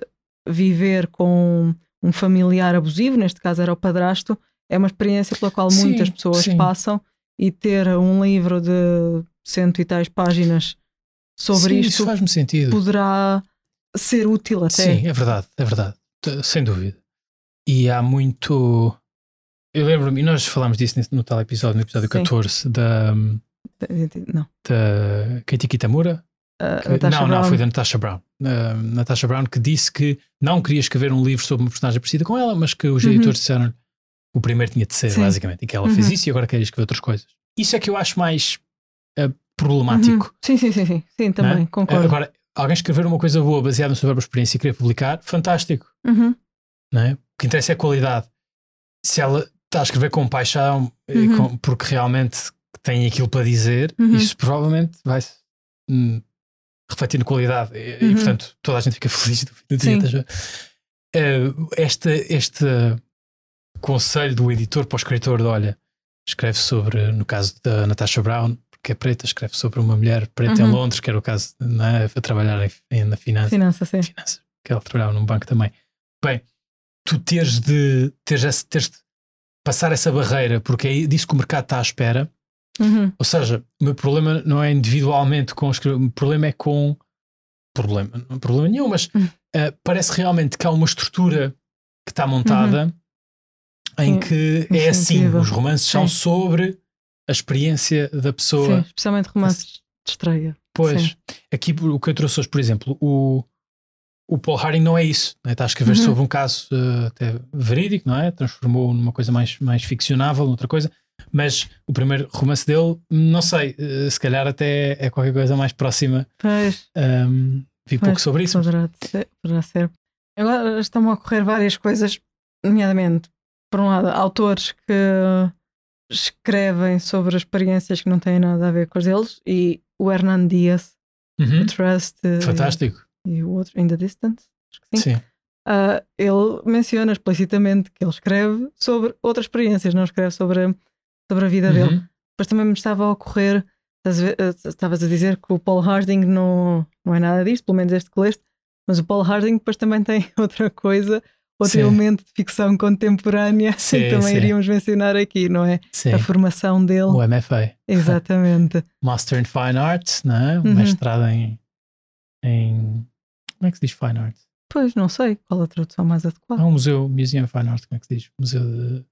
viver com um familiar abusivo, neste caso era o padrasto, é uma experiência pela qual Sim, muitas pessoas sim. passam e ter um livro de cento e tais páginas sobre Sim, isto Isso faz-me sentido. poderá ser útil até. Sim, é verdade, é verdade. Sem dúvida. E há muito. Eu lembro-me, e nós falámos disso no tal episódio, no episódio Sim. 14, da, Não. da Katie Kitamura. Não, não, foi da Natasha Brown. Uh, Natasha Brown que disse que não queria escrever um livro sobre uma personagem parecida com ela, mas que os Uhum. editores disseram que o primeiro tinha de ser, Sim. basicamente, e que ela fez Uhum. isso e agora quer escrever outras coisas. Isso é que eu acho mais uh, problemático. Uhum. Sim, sim, sim, sim. Sim, também, não é? concordo. Agora, alguém escrever uma coisa boa baseada na sua própria experiência e querer publicar, fantástico. Uhum. não é? O que interessa é a qualidade. Se ela está a escrever com paixão, e Uhum. com- porque realmente tem aquilo para dizer, Uhum. isso provavelmente vai hum, refletir na qualidade. E, e, Uhum. portanto, toda a gente fica feliz do fim do dia. Sim. estás a ver? Eh, este, conselho do editor para o escritor de olha, escreve sobre, no caso da Natasha Brown, que é preta, escreve sobre uma mulher preta em Uhum. Londres, que era o caso não é? a trabalhar em, em- na finança Finança, sim. finanças, que ela trabalhava num banco também. Bem, tu teres de, teres, teres de passar essa barreira, porque é disso que o mercado está à espera. Uhum. Ou seja, o meu problema não é individualmente com escrever, o meu problema é com. Problema, não é problema nenhum, mas Hum. eh, parece realmente que há uma estrutura que está montada em Sim, que é Uhum. sim, assim: os romances são Sim. sobre a experiência da Sim, pessoa. especialmente romances de estreia. Pois, Sim. aqui o que eu trouxe hoje, por exemplo, o, o Paul Harding não é isso. Não é? Está a escrever Uhum. sobre um caso eh, até verídico, não é? Transformou numa coisa mais, mais ficcionável, outra coisa. Mas o primeiro romance dele, não sei, eh, se calhar até é qualquer coisa mais próxima. Pois, Ahm, vi pouco Pois, sobre isso. poderá ser, poderá ser. Agora estão a ocorrer várias coisas, nomeadamente, por um lado, autores que escrevem sobre experiências que não têm nada a ver com as deles e o Hernan Dias, Uhum. o Trust eh, Fantástico. e o outro, In the Distance, acho que sim. Sim. Ah, ele menciona explicitamente que ele escreve sobre outras experiências, não escreve sobre sobre a vida dele. Uhum. Depois também me estava a ocorrer, eh, estavas a dizer que o Paul Harding não, não é nada disto, pelo menos este que leste, mas o Paul Harding depois também tem outra coisa, outro Sim. elemento de ficção contemporânea Sim, que também sim. iríamos mencionar aqui, não é? Sim. A formação dele. O MFA. Exatamente. Master in Fine Arts, não é? Um Uhum. mestrado em, em. Como é que se diz Fine Arts? Pois, não sei qual a tradução mais É adequada. um museu, Museum of Fine Arts, como é que se diz? Museu de.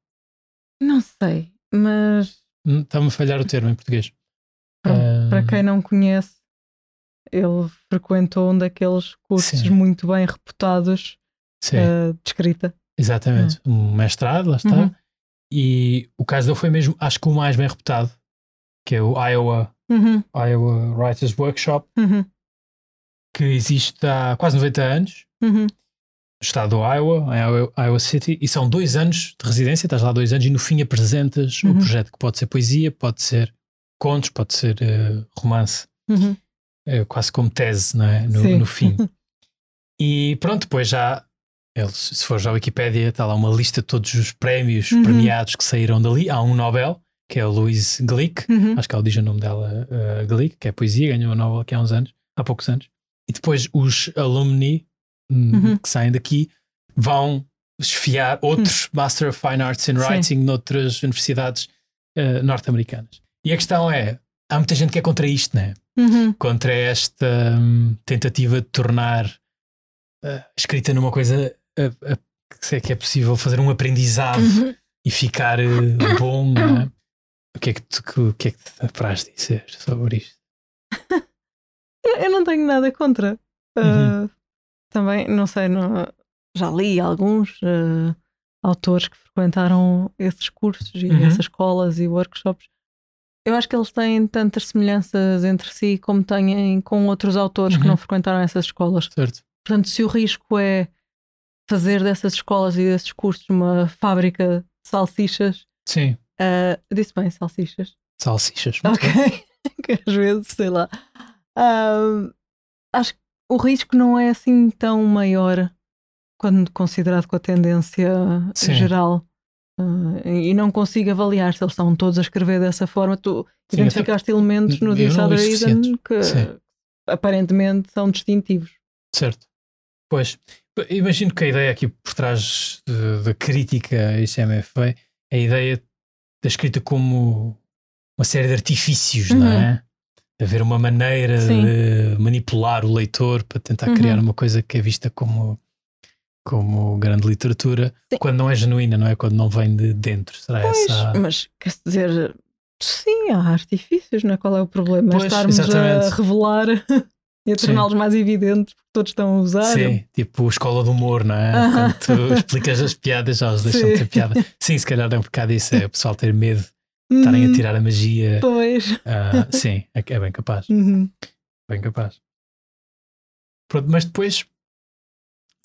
Não sei, mas Hum, Está-me a falhar o termo em português. Pronto, Ah, para quem não conhece, ele frequentou um daqueles cursos Sim. muito bem reputados eh, de escrita. exatamente. Um mestrado, lá está. Uhum. E o caso dele foi mesmo, acho que o mais bem reputado, que é o Iowa, Uhum, Iowa Writers Workshop, uhum, que existe há quase 90 anos, estado do Iowa, em Iowa, City, e são dois anos de residência, estás lá dois anos e no fim apresentas o Uhum. projeto que pode ser poesia, pode ser contos, pode ser eh, romance, uhum. eh, quase como tese, não é? No, no fim. E pronto, depois já, se for já a Wikipédia, está lá uma lista de todos os prémios Uhum. premiados que saíram dali. Há um Nobel, que é o Louise Glick, Uhum. acho que ela diz o nome dela, uh, Glick, que é poesia, ganhou o Nobel aqui há uns anos, há poucos anos. E depois os alumni Uhum. que saem daqui vão esfiar outros Master of Fine Arts in Sim. Writing noutras universidades uh, norte-americanas. E a questão é, há muita gente que é contra isto, não é? Uhum. contra esta hum, tentativa de tornar uh, escrita numa coisa uh, que sei que é possível fazer um aprendizado Uhum. e ficar bom. não é? O que é que tu que- o que é que te apraz dizer sobre isto? Eu não tenho nada contra. Uh, Uhum. Também, não sei, não- já li alguns uh, autores que frequentaram esses cursos e Uhum. essas escolas e workshops. Eu acho que eles têm tantas semelhanças entre si como têm com outros autores que Uhum. não frequentaram essas escolas. Certo? Portanto, se o risco é fazer dessas escolas e desses cursos uma fábrica de salsichas, Sim, uh, disse bem, salsichas. salsichas. Ok. que às vezes, sei lá. Ahm, acho que o risco não é assim tão maior quando considerado com a tendência Sim. geral. Ah, e não consigo avaliar se eles estão todos a escrever dessa forma. Tu Sim, identificaste elementos no não Eden suficientes. que Sim. aparentemente são distintivos. Certo. Pois, imagino que a ideia aqui por trás da crítica a este MFA é a ideia da escrita como uma série de artifícios, não Uhum. é? Haver uma maneira Sim. de manipular o leitor para tentar Uhum. criar uma coisa que é vista como, como grande literatura, Sim. quando não é genuína, não é? Quando não vem de dentro. Será Pois, essa. mas quer dizer, sim, há artifícios, não é? Qual é o problema? É Pois, estarmos a exatamente. revelar e a torná-los mais evidentes porque todos estão a usar. Sim, tipo escola do humor, não é? Quando tu explicas as piadas, já os deixam de ter piada. Sim, se calhar é um bocado isso, é o pessoal ter medo estarem a Uhum. tirar a magia. Pois. Ah, sim, é, é bem capaz. Uhum. Bem capaz. Pronto, mas depois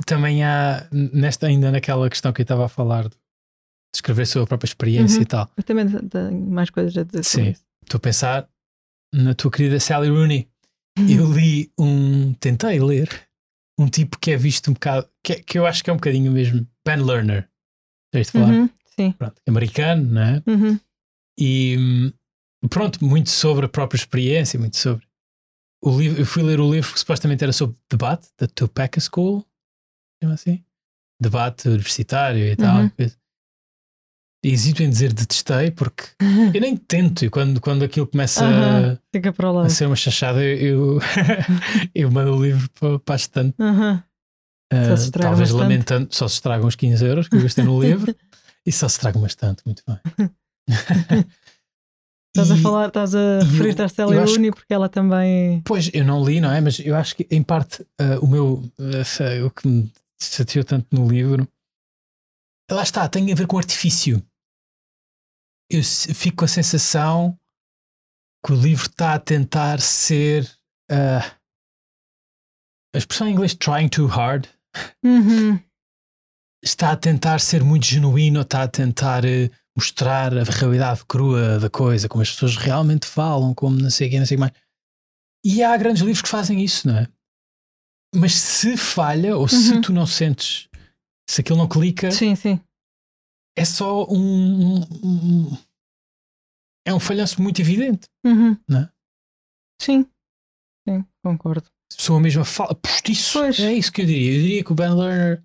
também há, nesta, ainda naquela questão que eu estava a falar de escrever sobre a própria experiência Uhum. e tal, Eu também tenho mais coisas a dizer Sim. estou a pensar na tua querida Sally Rooney. Uhum. Eu li um, tentei ler um tipo que é visto um bocado, que, é- que eu acho que é um bocadinho mesmo, Ben Lerner. Tens de falar? Uhum. Sim. Pronto, americano, não é? Uhum. E hum, pronto, muito sobre a própria experiência, muito sobre. O livro, eu fui ler o livro que supostamente era sobre debate, da Topeka School, chama assim? Debate universitário e tal. Uhum. E hesito em dizer detestei, porque eu nem tento, e quando, quando aquilo começa o a, a ser uma chachada, eu, eu mando o livro para, para a estante. Se estraga talvez bastante. lamentando, só se estragam os 15 euros que eu gastei no livro e só se estragam bastante, muito bem. Estás a falar, estás a referir-te à acho Rooney porque ela também. Pois, eu não li, não é? Mas eu acho que, em parte, ah, o meu. ah, o que me chateou tanto no livro. Lá está, tem a ver com artifício. Eu fico com a sensação que o livro está a tentar ser. ah, a expressão em inglês trying too hard Uhum. está a tentar ser muito genuíno, está a tentar eh, mostrar a realidade crua da coisa, como as pessoas realmente falam, como não sei o que, não sei o que mais. E há grandes livros que fazem isso, não é? Mas se falha, ou se Uhum. tu não sentes, se aquilo não clica, Sim, sim. é só um, um- é um falhanço muito evidente. Uhum. Não é? Sim, sim, concordo. A pessoa mesma fala, postiço. Pois. É isso que eu diria. Eu diria que o Ben Lerner,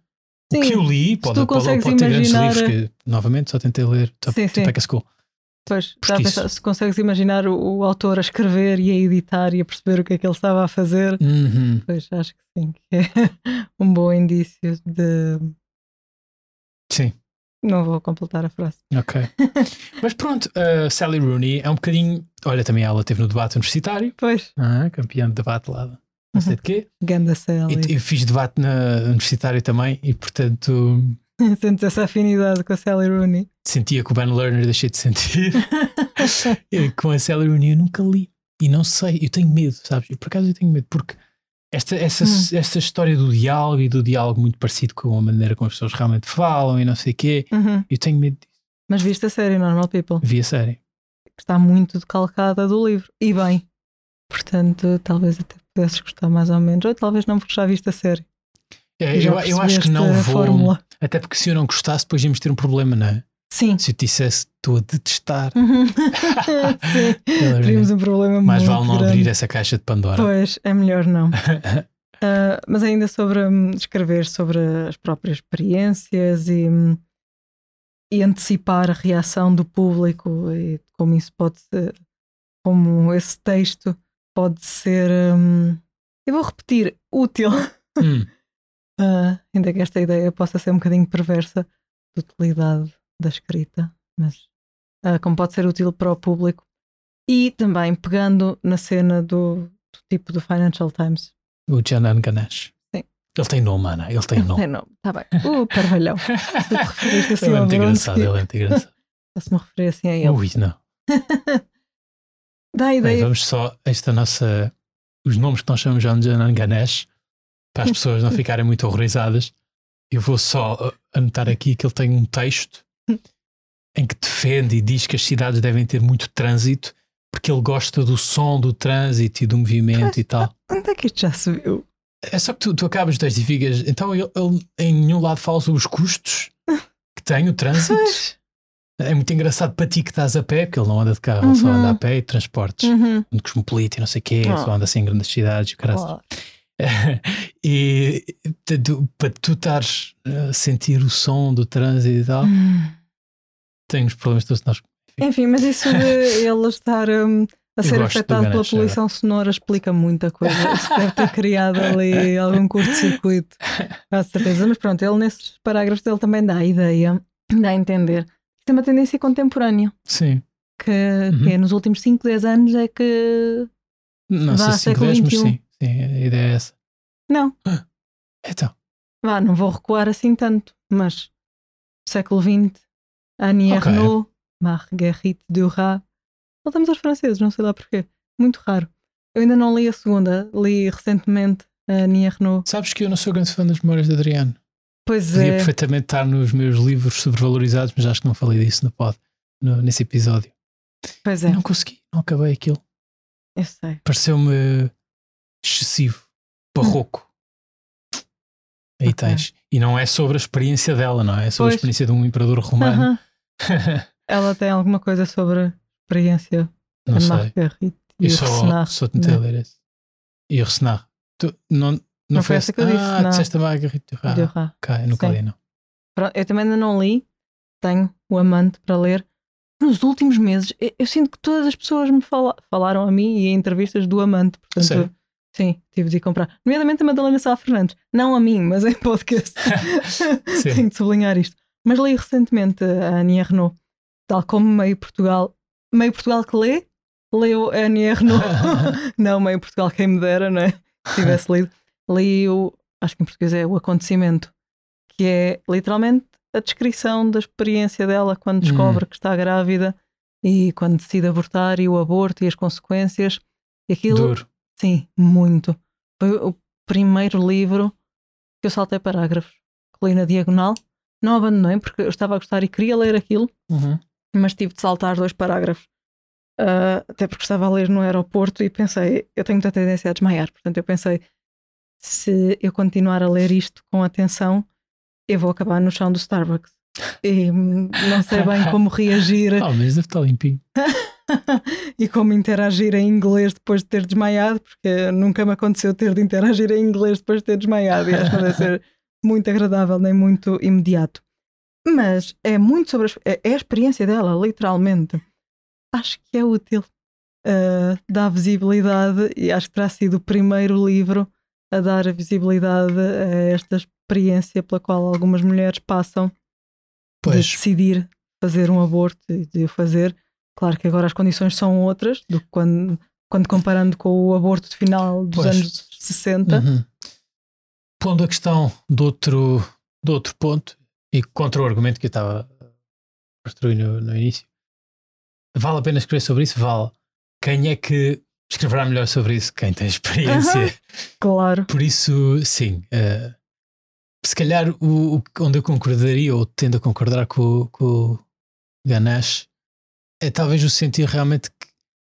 Sim, que eu li, pode, tu pode, pode ter grandes imaginar- livros que, novamente, só tentei ler. Só, Sim, sim. é que school. Pois, a pensar, se consegues imaginar o, o autor a escrever e a editar e a perceber o que é que ele estava a fazer, Uhum. pois acho que sim, que é um bom indício de. Sim, Não vou completar a frase. ok. Mas pronto, a Sally Rooney é um bocadinho. Olha, também ela esteve no debate universitário, Pois, ah, campeã de debate lá, não sei de quê. Ganda. E eu fiz debate na universitário também, e portanto Sentes essa afinidade com a Sally Rooney. sentia que o Ben Lerner deixei de sentir. E com a Sally Rooney eu nunca li. E não sei, eu tenho medo, sabes? Eu, por acaso eu tenho medo, porque esta, essa, Hum. esta história do diálogo e do diálogo muito parecido com a maneira como as pessoas realmente falam e não sei o quê, Uhum. eu tenho medo disso. Mas viste a série Normal People, Vi a série. está muito decalcada do livro. E bem. Portanto, talvez até pudesses gostar mais ou menos. Ou talvez não, porque já viste a série. É, eu, eu acho que não vou. fórmula. Até porque se eu não gostasse, depois íamos ter um problema, não é? Sim. Se eu te dissesse estou a detestar, Uhum. Teríamos um problema mais vale não grande. abrir essa caixa de Pandora. Pois, é melhor não. Ah, mas ainda sobre hum, escrever sobre as próprias experiências e, hum, e antecipar a reação do público e como isso pode ser, como esse texto pode ser, hum, eu vou repetir, útil, Hum, Ah, ainda que esta ideia possa ser um bocadinho perversa de utilidade da escrita, mas ah, como pode ser útil para o público. E também pegando na cena do, do tipo do Financial Times. o Janan Ganesh. Sim. Ele tem nome, Ana. Ele tem nome. Tem nome, está bem. O Carvalhão. Se te referiste assim Ele é muito engraçado. Ele é muito engraçado. se me referir assim a ele. Ui, não. Dá a Bem, ideia. vamos só. Esta nossa. Os nomes que nós chamamos de Janan Ganesh, para as pessoas não ficarem muito horrorizadas, eu vou só uh, anotar aqui que ele tem um texto em que defende e diz que as cidades devem ter muito trânsito porque ele gosta do som do trânsito e do movimento e tal. Onde é que isto já se viu? É só que tu, tu acabas e ficas. Então ele, ele em nenhum lado fala sobre os custos que tem o trânsito. É muito engraçado para ti que estás a pé, porque ele não anda de carro, ele só Uhum. anda a pé e transportes. Uhum. Muito cosmopolita e não sei o quê, Ah. só anda assim em grandes cidades. e o caraças. Claro. e tu- para tu estares a sentir o som do trânsito e tal, Hum. tem os problemas todos nós. Enfim, mas isso de ele estar hum, a ser afetado pela poluição sonora explica muita coisa. Isso deve ter criado ali algum curto-circuito, com certeza. Mas pronto, ele nesses parágrafos ele também dá a ideia, dá a entender tem uma tendência contemporânea, Sim. que, Uhum. que é nos últimos 5, 10 anos é que. Não sei se 5 século 10, mas sim, sim, a ideia é essa. Não, Então, vá, não vou recuar assim tanto, mas século XX, Annie Ok. Ernaux, Marguerite Duras, voltamos aos franceses, não sei lá porquê, muito raro. Eu ainda não li a segunda, li recentemente a Annie Ernaux. sabes que eu não sou grande fã das memórias de Adriano. Pois Podia é, perfeitamente estar nos meus livros sobrevalorizados, mas acho que não falei disso no pod, no- nesse episódio. pois E é, Não consegui, não acabei aquilo. eu sei. Pareceu-me excessivo, barroco. Aí Ok. tens. E não é sobre a experiência dela, não é? É sobre Pois. a experiência de um imperador romano. Aham. Ela tem alguma coisa sobre a experiência não sei. Marguerite e o só, Ressenar. só tentei não. ler esse. E o Ressenar. Tu, não, não, Não foi essa que eu disse, Ah, não. disseste a Margarita Duras. Duras. Ok, nunca Sim. li, não. Pronto, eu também ainda não li, tenho o amante para ler. Nos últimos meses, eu, eu sinto que todas as pessoas me fala- falaram a mim e em entrevistas do amante, portanto, Sério? sim, tive de ir comprar. Nomeadamente a Madalena Sá Fernandes, não a mim, mas em podcast. Tenho de sublinhar isto. Mas li recentemente a Annie Renault, tal como meio Portugal, meio Portugal que lê, leu a Annie Renault. não, meio Portugal quem me dera, não é? Se tivesse lido. Li o, acho que em português é o acontecimento, que é literalmente a descrição da experiência dela quando descobre que está grávida e quando decide abortar e o aborto e as consequências. E aquilo, Duro. sim, muito. Foi o primeiro livro que eu saltei parágrafos. Li na diagonal. Não abandonei porque eu estava a gostar e queria ler aquilo Uhum. mas tive de saltar dois parágrafos. Ah, até porque estava a ler no aeroporto e pensei, eu tenho muita tendência a desmaiar, portanto eu pensei, se eu continuar a ler isto com atenção, eu vou acabar no chão do Starbucks. E hum, não sei bem como reagir. Ah, mas deve estar limpinho. e como interagir em inglês depois de ter desmaiado, porque nunca me aconteceu ter de interagir em inglês depois de ter desmaiado e acho que não deve ser muito agradável nem muito imediato. Mas é muito sobre a, é, é a experiência dela, literalmente. Acho que é útil. Uh, dá visibilidade e acho que terá sido o primeiro livro a dar visibilidade a esta experiência pela qual algumas mulheres passam pois. de decidir fazer um aborto e de o fazer. Claro que agora as condições são outras do que quando, quando comparando com o aborto de final dos pois. anos 60. Uhum. Pondo a questão de outro, de outro ponto e contra o argumento que eu estava a construir no, no início, vale a pena escrever sobre isso? Vale. Quem é que escreverá melhor sobre isso? Quem tem experiência. Uhum. Claro. Por isso, sim. Uh, se calhar o, o, onde eu concordaria, ou tendo a concordar com, com o Ganesh, é talvez o sentir realmente que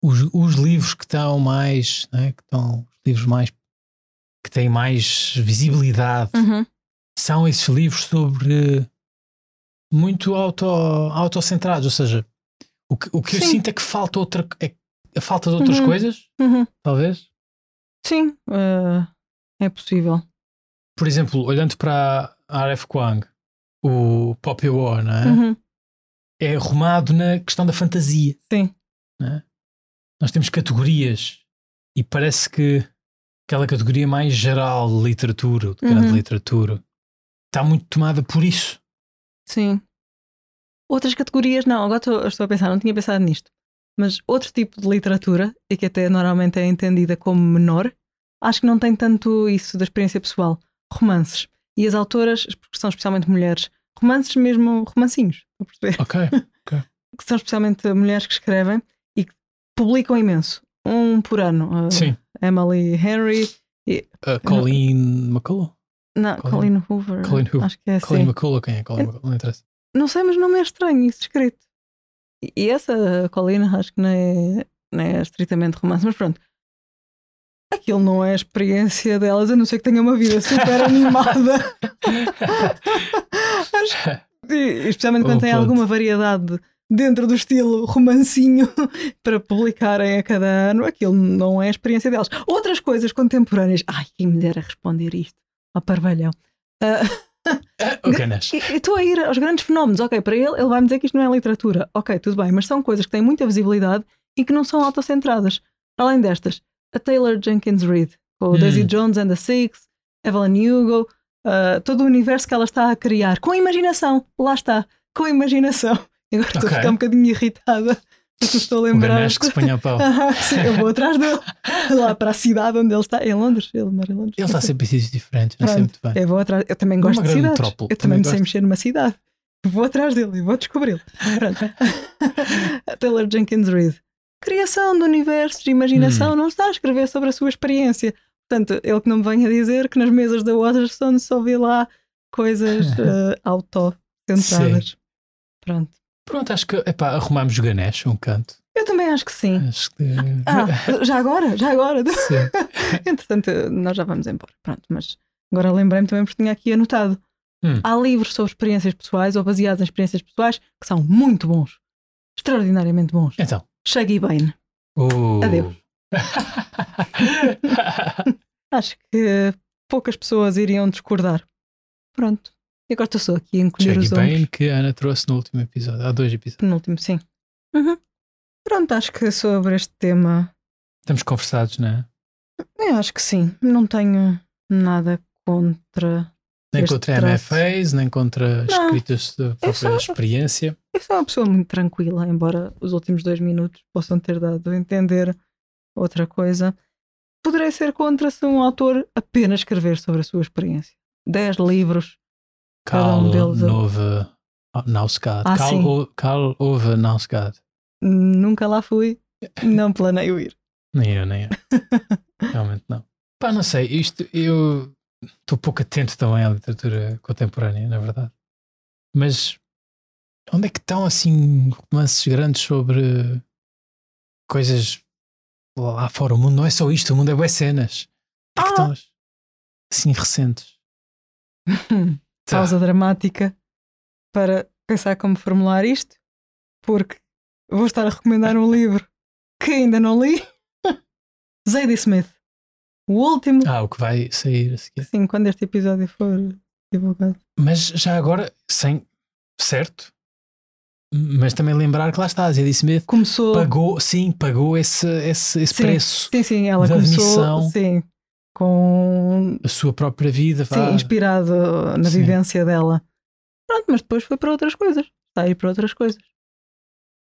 os, os livros que estão mais, né, que estão os livros mais que têm mais visibilidade uhum. são esses livros sobre muito auto, autocentrados, ou seja, o que, o que eu sinto é que falta outra é a falta de outras uhum. coisas, uhum. talvez. Sim, uh, é possível por exemplo, olhando para R.F. Kuang, o Poppy War, não é? Uhum. É arrumado na questão da fantasia. Sim. É? Nós temos categorias e parece que aquela categoria mais geral de literatura, de grande uhum. literatura, está muito tomada por isso. Sim. Outras categorias, não, agora estou, estou a pensar, não tinha pensado nisto. Mas outro tipo de literatura, e que até normalmente é entendida como menor, acho que não tem tanto isso da experiência pessoal romances. E as autoras, porque são especialmente mulheres, romances mesmo, romancinhos, a perceber? Ok, ok. que são especialmente mulheres que escrevem e que publicam imenso. Um por ano. Uh, Sim. Emily Henry. E, uh, Colleen não, McCullough? Não, Colleen, Colleen Hoover. Colleen Hoover. Acho que é Colleen assim. McCullough, quem é Colleen McCullough? Não interessa. Não sei, mas não é estranho isso escrito. E, essa Colleen acho que não é, não é estritamente romance, mas pronto aquilo não é a experiência delas, a não ser que tenha uma vida super animada. especialmente quando tem alguma variedade dentro do estilo romancinho para publicarem a cada ano, aquilo não é a experiência delas. Outras coisas contemporâneas, ai, quem me dera responder isto, a parvalhão. Uh, Estou a ir aos grandes fenómenos, ok, para ele, ele vai me dizer que isto não é literatura, ok, tudo bem, mas são coisas que têm muita visibilidade e que não são autocentradas. Além destas, a Taylor Jenkins Reid, com hum. Daisy Jones and the Six, Evelyn Hugo, uh, todo o universo que ela está a criar, com imaginação, lá está, com imaginação. Agora okay. estou a ficar um bocadinho irritada. Estou a lembrar. O que se a pau. sim, eu vou atrás dele, lá para a cidade onde ele está, em Londres. Ele mora em Londres. Ele está sempre em sítios diferentes, não é sempre bem. Eu vou atrás, eu também gosto de cidades. Metrópole. Eu também, também sei mexer numa cidade. Vou atrás dele e vou descobri-lo. Taylor Jenkins Reid criação do universo, de imaginação, hum. não está a escrever sobre a sua experiência. Portanto, ele que não me venha dizer que nas mesas da Waterstone só vê lá coisas uh, auto-centradas. Pronto. Pronto, acho que epá, arrumamos o Ganesh um canto. Eu também acho que sim. Acho que... Ah, já agora? Já agora? Entretanto, nós já vamos embora. Pronto, mas agora lembrei-me também porque tinha aqui anotado. Hum. Há livros sobre experiências pessoais ou baseados em experiências pessoais que são muito bons. Extraordinariamente bons. Então. Shaggy Bane. Uh. Adeus. Acho que poucas pessoas iriam discordar. Pronto. E agora estou só aqui a encolher Shaggy os ombros. Bane que a Ana trouxe no último episódio. Há dois episódios. No último, sim. Uhum. Pronto, acho que sobre este tema. Estamos conversados, não é? Eu acho que sim. Não tenho nada contra nem contra MFAs, nem contra não, escritas da própria experiência. Eu sou uma pessoa muito tranquila, embora os últimos dois minutos possam ter dado a entender outra coisa. Poderei ser contra se um autor apenas escrever sobre a sua experiência. Dez livros, cada um deles. Nova Nausgard. Ah, Carl, Carl Ove Nausgard. Nunca lá fui, não planeio ir. nem eu, nem eu. Realmente não. Pá, não sei, isto eu estou pouco atento também à literatura contemporânea, na verdade. Mas onde é que estão assim romances grandes sobre coisas lá fora? O mundo não é só isto, o mundo é boas cenas. Onde é que estão assim recentes? Pausa tá. dramática para pensar como formular isto, porque vou estar a recomendar um livro que ainda não li. Zadie Smith. O último. Ah, o que vai sair a seguir. Sim, quando este episódio for divulgado. Mas já agora, sem. Certo? Mas também lembrar que lá está, a Zadie Smith Começou. pagou, sim, pagou esse, esse, esse Sim. preço. Sim, sim, ela da começou. admissão. Sim, com. A sua própria vida. Sim, vá. inspirado na Sim. vivência dela. Pronto, mas depois foi para outras coisas. Está aí para outras coisas.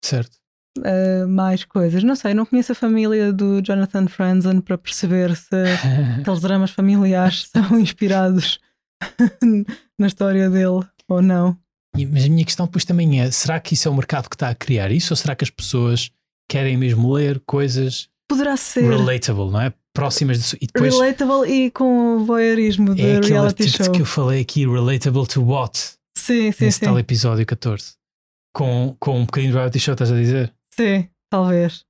Certo. Uh, mais coisas. Não sei, não conheço a família do Jonathan Franzen para perceber se aqueles dramas familiares são inspirados na história dele ou não. E- Mas a minha questão depois também é: será que isso é o mercado que está a criar isso? Ou será que as pessoas querem mesmo ler coisas Poderá ser relatable, não é? Próximas disso. E depois relatable e com voyeurismo de é aquele reality show. que eu falei aqui, relatable to what? Sim, sim, nesse sim. tal episódio 14. Com, com um bocadinho de reality show, estás a dizer? Sim, talvez.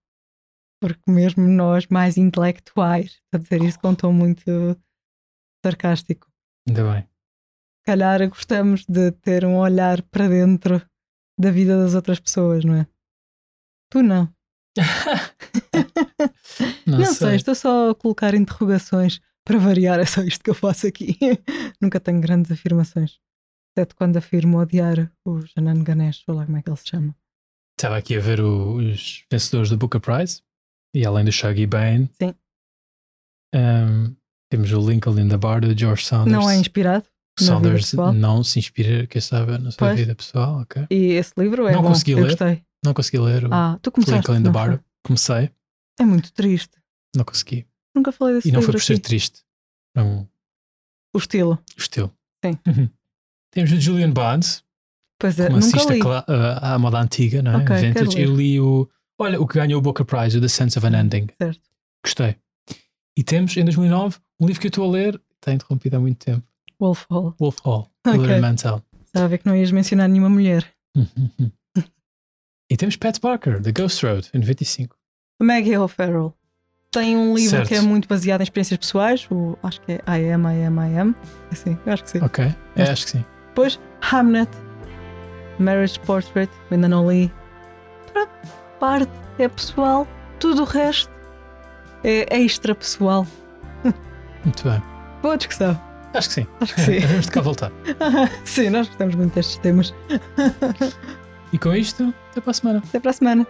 Porque mesmo nós, mais intelectuais, a dizer isso com tom muito sarcástico, Ainda bem. se calhar gostamos de ter um olhar para dentro da vida das outras pessoas, não é? Tu não. Não, Não, sei. sei. estou só a colocar interrogações para variar, é só isto que eu faço aqui. Nunca tenho grandes afirmações. Exceto quando afirmo odiar o Janan Ganesh, ou lá como é que ele se chama. Estava aqui a ver os vencedores do Booker Prize e além do Shaggy Bane, Sim. um, temos o Lincoln in the Bar do George Saunders. Não é inspirado Saunders não se inspira, quem sabe, na sua Pois. vida pessoal. ok. E esse livro é Não bom. consegui eu ler. gostei. Não consegui ler o Ah, tu começaste. Lincoln in the Bar. foi? Comecei, É muito triste. não consegui. Nunca falei desse E não foi por ser aqui. triste. Não, O estilo. o estilo. Sim. Temos o Julian Bonds, Pois é, nunca assista li. uh, à moda antiga, não é? Ok, quero Vintage. Eu li o. Olha, o que ganhou o Booker Prize, o The Sense of an Ending. Certo. Gostei. E temos, em 2009, um livro que eu estou a ler, está interrompido há muito tempo: Wolf Hall. Wolf Hall, Ok. Hilary Mantel. Estava a ver que não ias mencionar nenhuma mulher. E temos Pat Barker, The Ghost Road, em 95. Maggie O'Farrell. Tem um livro Certo. que é muito baseado em experiências pessoais. O, acho que é I Am, I Am, I Am. Assim, eu acho que sim. Ok, é, acho que sim. Depois Hamnet. Marriage Portrait. Ainda não li. Pronto, parte é pessoal. Tudo o resto é extra pessoal. Muito bem. Boa discussão. Acho que sim. Acho que sim. Vamos de cá voltar. sim, nós gostamos muito destes temas. E com isto, até para a semana. Até para a semana.